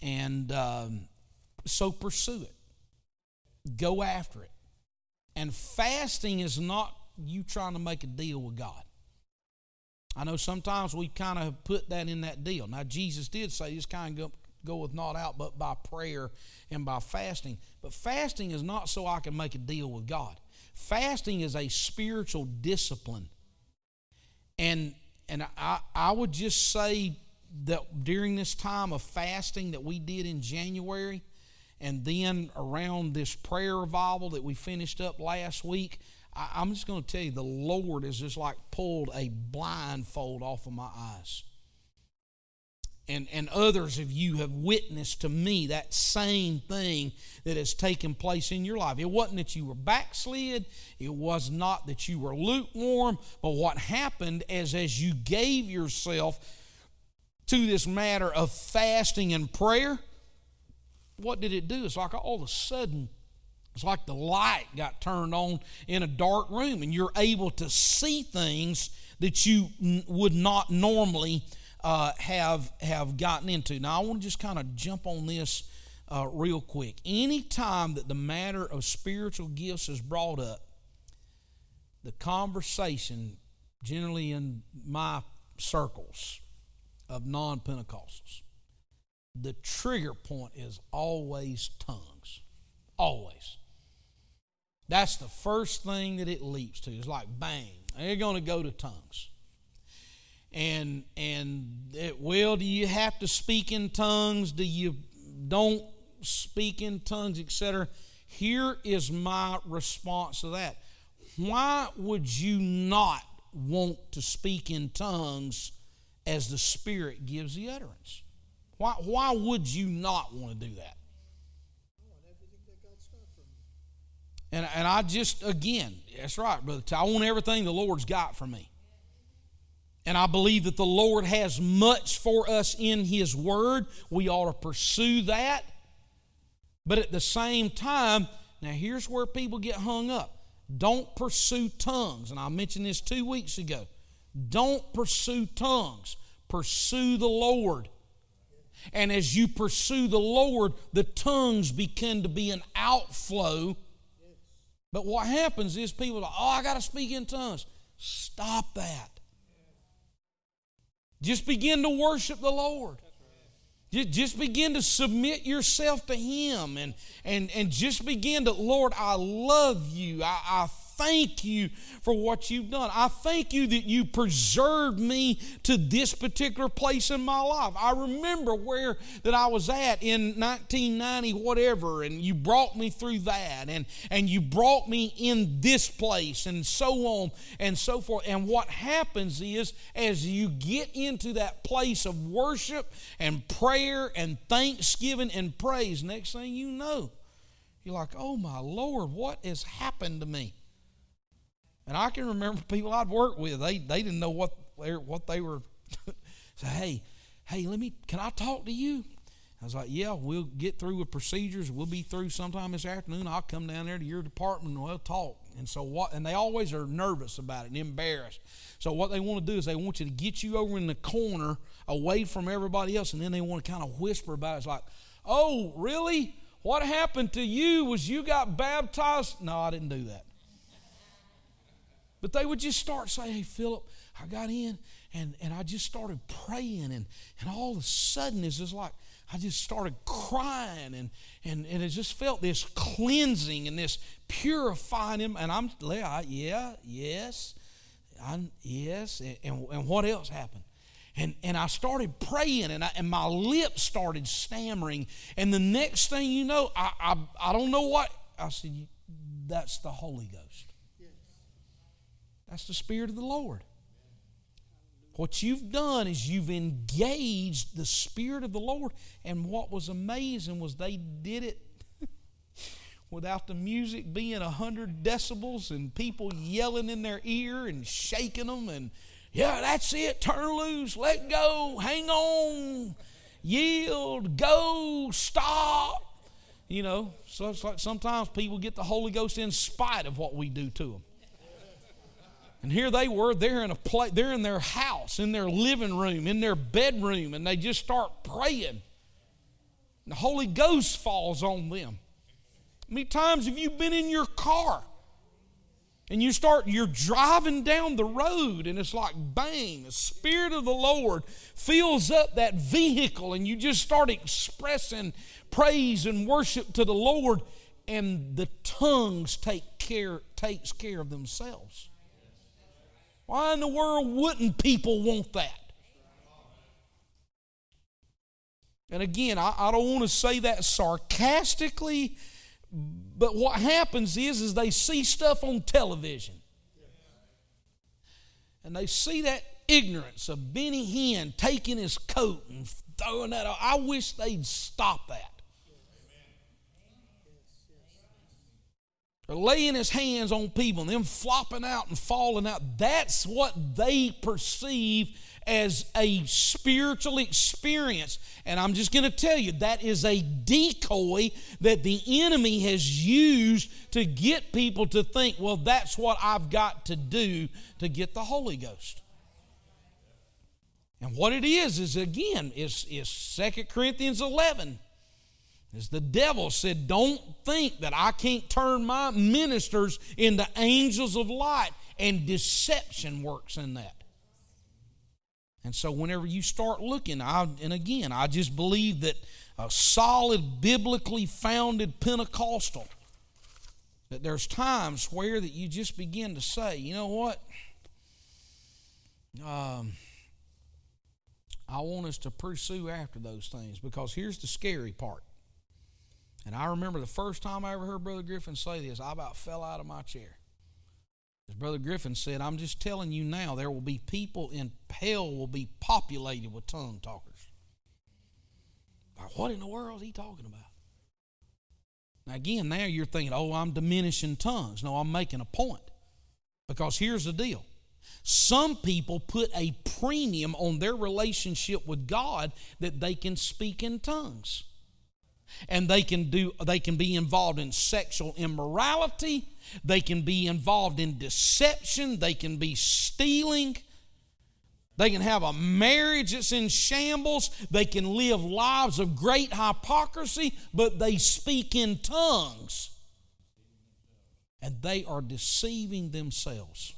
And um, so pursue it, go after it. And fasting is not you trying to make a deal with God. I know sometimes we kind of put that in that deal. Now, Jesus did say this kind of goeth not out but by prayer and by fasting. But fasting is not so I can make a deal with God. Fasting is a spiritual discipline. And and I, I would just say that during this time of fasting that we did in January, and then around this prayer revival that we finished up last week, I, am just going to tell you the Lord has just like pulled a blindfold off of my eyes and, and others of you have witnessed to me that same thing that has taken place in your life. It wasn't that you were backslid, it was not that you were lukewarm, but what happened is as you gave yourself to this matter of fasting and prayer, what did it do? It's like all of a sudden, it's like the light got turned on in a dark room, and you're able to see things that you would not normally uh, have have gotten into. Now, I want to just kind of jump on this uh, real quick. Any time that the matter of spiritual gifts is brought up, the conversation, generally in my circles of non Pentecostals, the trigger point is always tongues. Always. That's the first thing that it leaps to. It's like bang, they're going to go to tongues. And and it, well do you have to speak in tongues? Do you don't speak in tongues etc here is my response to that. Why would you not want to speak in tongues as the spirit gives the utterance? Why, why would you not want to do that and, and I just, again, that's right, brother. I want everything the Lord's got for me. And I believe that the Lord has much for us in His Word. We ought to pursue that. But at the same time, now here's where people get hung up. Don't pursue tongues. And I mentioned this two weeks ago. Don't pursue tongues, pursue the Lord. And as you pursue the Lord, the tongues begin to be an outflow. But what happens is people are oh, I got to speak in tongues. Stop that. Just begin to worship the Lord. Just begin to submit yourself to Him and, and, and just begin to, Lord, I love you. I, I thank you for what you've done. I thank you that you preserved me to this particular place in my life. I remember where that I was at in 1990 whatever and you brought me through that and and you brought me in this place and so on and so forth. And what happens is as you get into that place of worship and prayer and thanksgiving and praise, next thing you know, you're like, oh my Lord, what has happened to me? And I can remember people I'd worked with, they, they didn't know what, they, what they were. say, hey, hey, let me, can I talk to you? I was like, yeah, we'll get through with procedures. We'll be through sometime this afternoon. I'll come down there to your department and we'll talk. And so what? And they always are nervous about it and embarrassed. So what they want to do is they want you to get you over in the corner, away from everybody else, and then they want to kind of whisper about it. It's like, Oh, really? What happened to you was you got baptized? No, I didn't do that. But they would just start saying, Hey, Philip, I got in and, and I just started praying, and, and all of a sudden it's just like I just started crying, and, and, and it just felt this cleansing and this purifying him. And I'm, like, yeah, yes, I, yes. And, and, and what else happened? And, and I started praying, and, I, and my lips started stammering. And the next thing you know, I, I, I don't know what. I said, That's the Holy Ghost. That's the Spirit of the Lord. What you've done is you've engaged the Spirit of the Lord. And what was amazing was they did it without the music being 100 decibels and people yelling in their ear and shaking them and, yeah, that's it, turn loose, let go, hang on, yield, go, stop. You know, so it's like sometimes people get the Holy Ghost in spite of what we do to them. And here they were, they're in a place, they're in their house, in their living room, in their bedroom, and they just start praying. the Holy Ghost falls on them. How many times have you been in your car and you start, you're driving down the road and it's like bang, the Spirit of the Lord fills up that vehicle and you just start expressing praise and worship to the Lord and the tongues take care, takes care of themselves. Why in the world wouldn't people want that? And again, I, I don't want to say that sarcastically, but what happens is, is they see stuff on television. And they see that ignorance of Benny Hinn taking his coat and throwing that out. I wish they'd stop that. Or laying his hands on people and them flopping out and falling out. That's what they perceive as a spiritual experience. And I'm just going to tell you that is a decoy that the enemy has used to get people to think, well, that's what I've got to do to get the Holy Ghost. And what it is, is again, is, is 2 Corinthians 11. As the devil said, Don't think that I can't turn my ministers into angels of light, and deception works in that. And so, whenever you start looking, I, and again, I just believe that a solid, biblically founded Pentecostal, that there's times where that you just begin to say, you know what? Um, I want us to pursue after those things because here's the scary part. And I remember the first time I ever heard Brother Griffin say this, I about fell out of my chair. As Brother Griffin said, I'm just telling you now, there will be people in hell will be populated with tongue talkers. What in the world is he talking about? Now, again, now you're thinking, oh, I'm diminishing tongues. No, I'm making a point. Because here's the deal some people put a premium on their relationship with God that they can speak in tongues and they can do they can be involved in sexual immorality. They can be involved in deception. They can be stealing. They can have a marriage that's in shambles. They can live lives of great hypocrisy but they speak in tongues. And they are deceiving themselves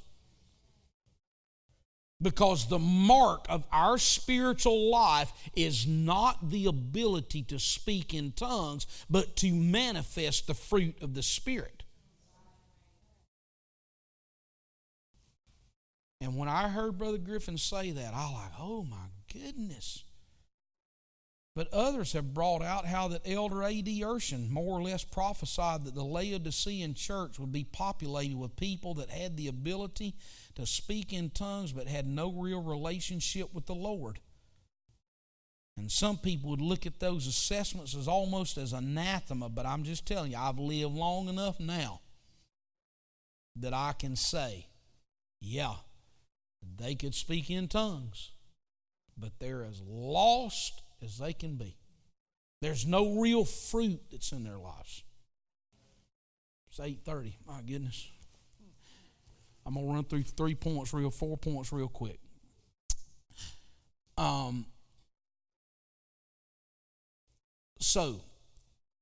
because the mark of our spiritual life is not the ability to speak in tongues, but to manifest the fruit of the Spirit. And when I heard Brother Griffin say that, I was like, oh my goodness. But others have brought out how that Elder A.D. Urshan more or less prophesied that the Laodicean church would be populated with people that had the ability to speak in tongues but had no real relationship with the Lord. And some people would look at those assessments as almost as anathema, but I'm just telling you, I've lived long enough now that I can say, yeah, they could speak in tongues, but they're as lost as they can be. There's no real fruit that's in their lives. It's 8:30. My goodness. I'm gonna run through three points real, four points real quick. Um, So,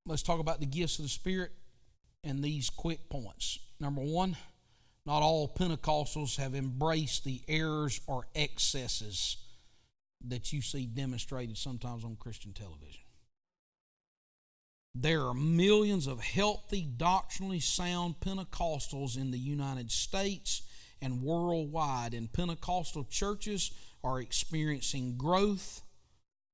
let's talk about the gifts of the Spirit and these quick points. Number one, not all Pentecostals have embraced the errors or excesses that you see demonstrated sometimes on Christian television. There are millions of healthy, doctrinally sound Pentecostals in the United States and worldwide, and Pentecostal churches are experiencing growth.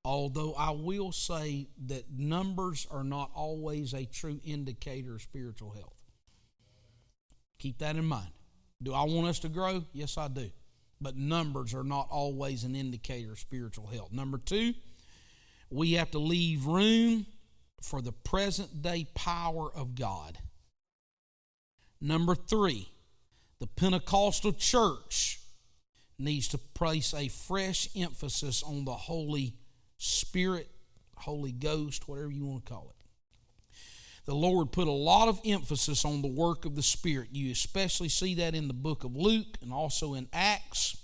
Although I will say that numbers are not always a true indicator of spiritual health. Keep that in mind. Do I want us to grow? Yes, I do. But numbers are not always an indicator of spiritual health. Number two, we have to leave room for the present day power of God. Number three, the Pentecostal church needs to place a fresh emphasis on the Holy Spirit, Holy Ghost, whatever you want to call it. The Lord put a lot of emphasis on the work of the Spirit. You especially see that in the book of Luke and also in Acts.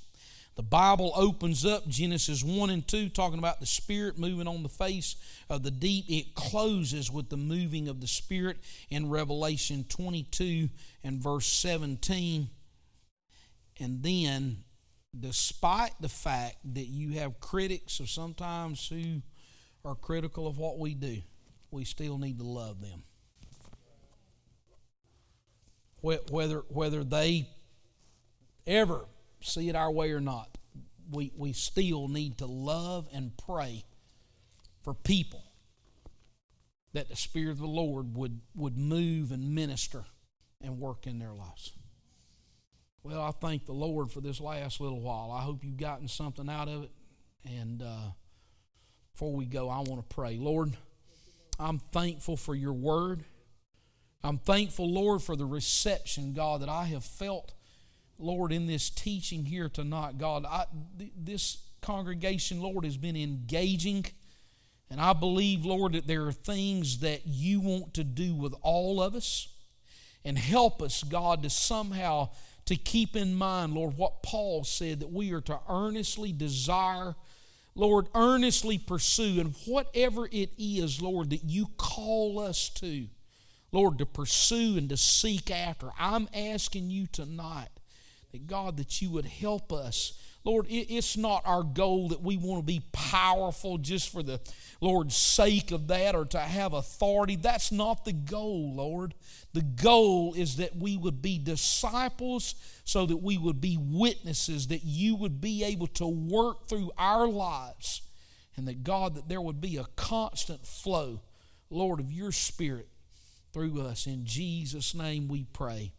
The Bible opens up Genesis 1 and 2, talking about the Spirit moving on the face of the deep. It closes with the moving of the Spirit in Revelation 22 and verse 17. And then, despite the fact that you have critics of sometimes who are critical of what we do, we still need to love them. Whether, whether they ever see it our way or not, we, we still need to love and pray for people that the Spirit of the Lord would, would move and minister and work in their lives. Well, I thank the Lord for this last little while. I hope you've gotten something out of it. And uh, before we go, I want to pray. Lord, I'm thankful for your word. I'm thankful, Lord, for the reception, God, that I have felt Lord, in this teaching here tonight, God, I, th- this congregation, Lord, has been engaging. And I believe, Lord, that there are things that you want to do with all of us. And help us, God, to somehow to keep in mind, Lord, what Paul said that we are to earnestly desire, Lord, earnestly pursue, and whatever it is, Lord, that you call us to, Lord, to pursue and to seek after. I'm asking you tonight that God, that you would help us. Lord, it's not our goal that we want to be powerful just for the Lord's sake of that or to have authority. That's not the goal, Lord. The goal is that we would be disciples so that we would be witnesses, that you would be able to work through our lives, and that God, that there would be a constant flow, Lord, of your Spirit through us. In Jesus' name we pray.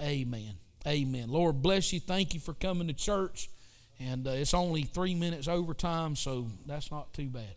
Amen. Amen. Lord bless you. Thank you for coming to church. And uh, it's only three minutes overtime, so that's not too bad.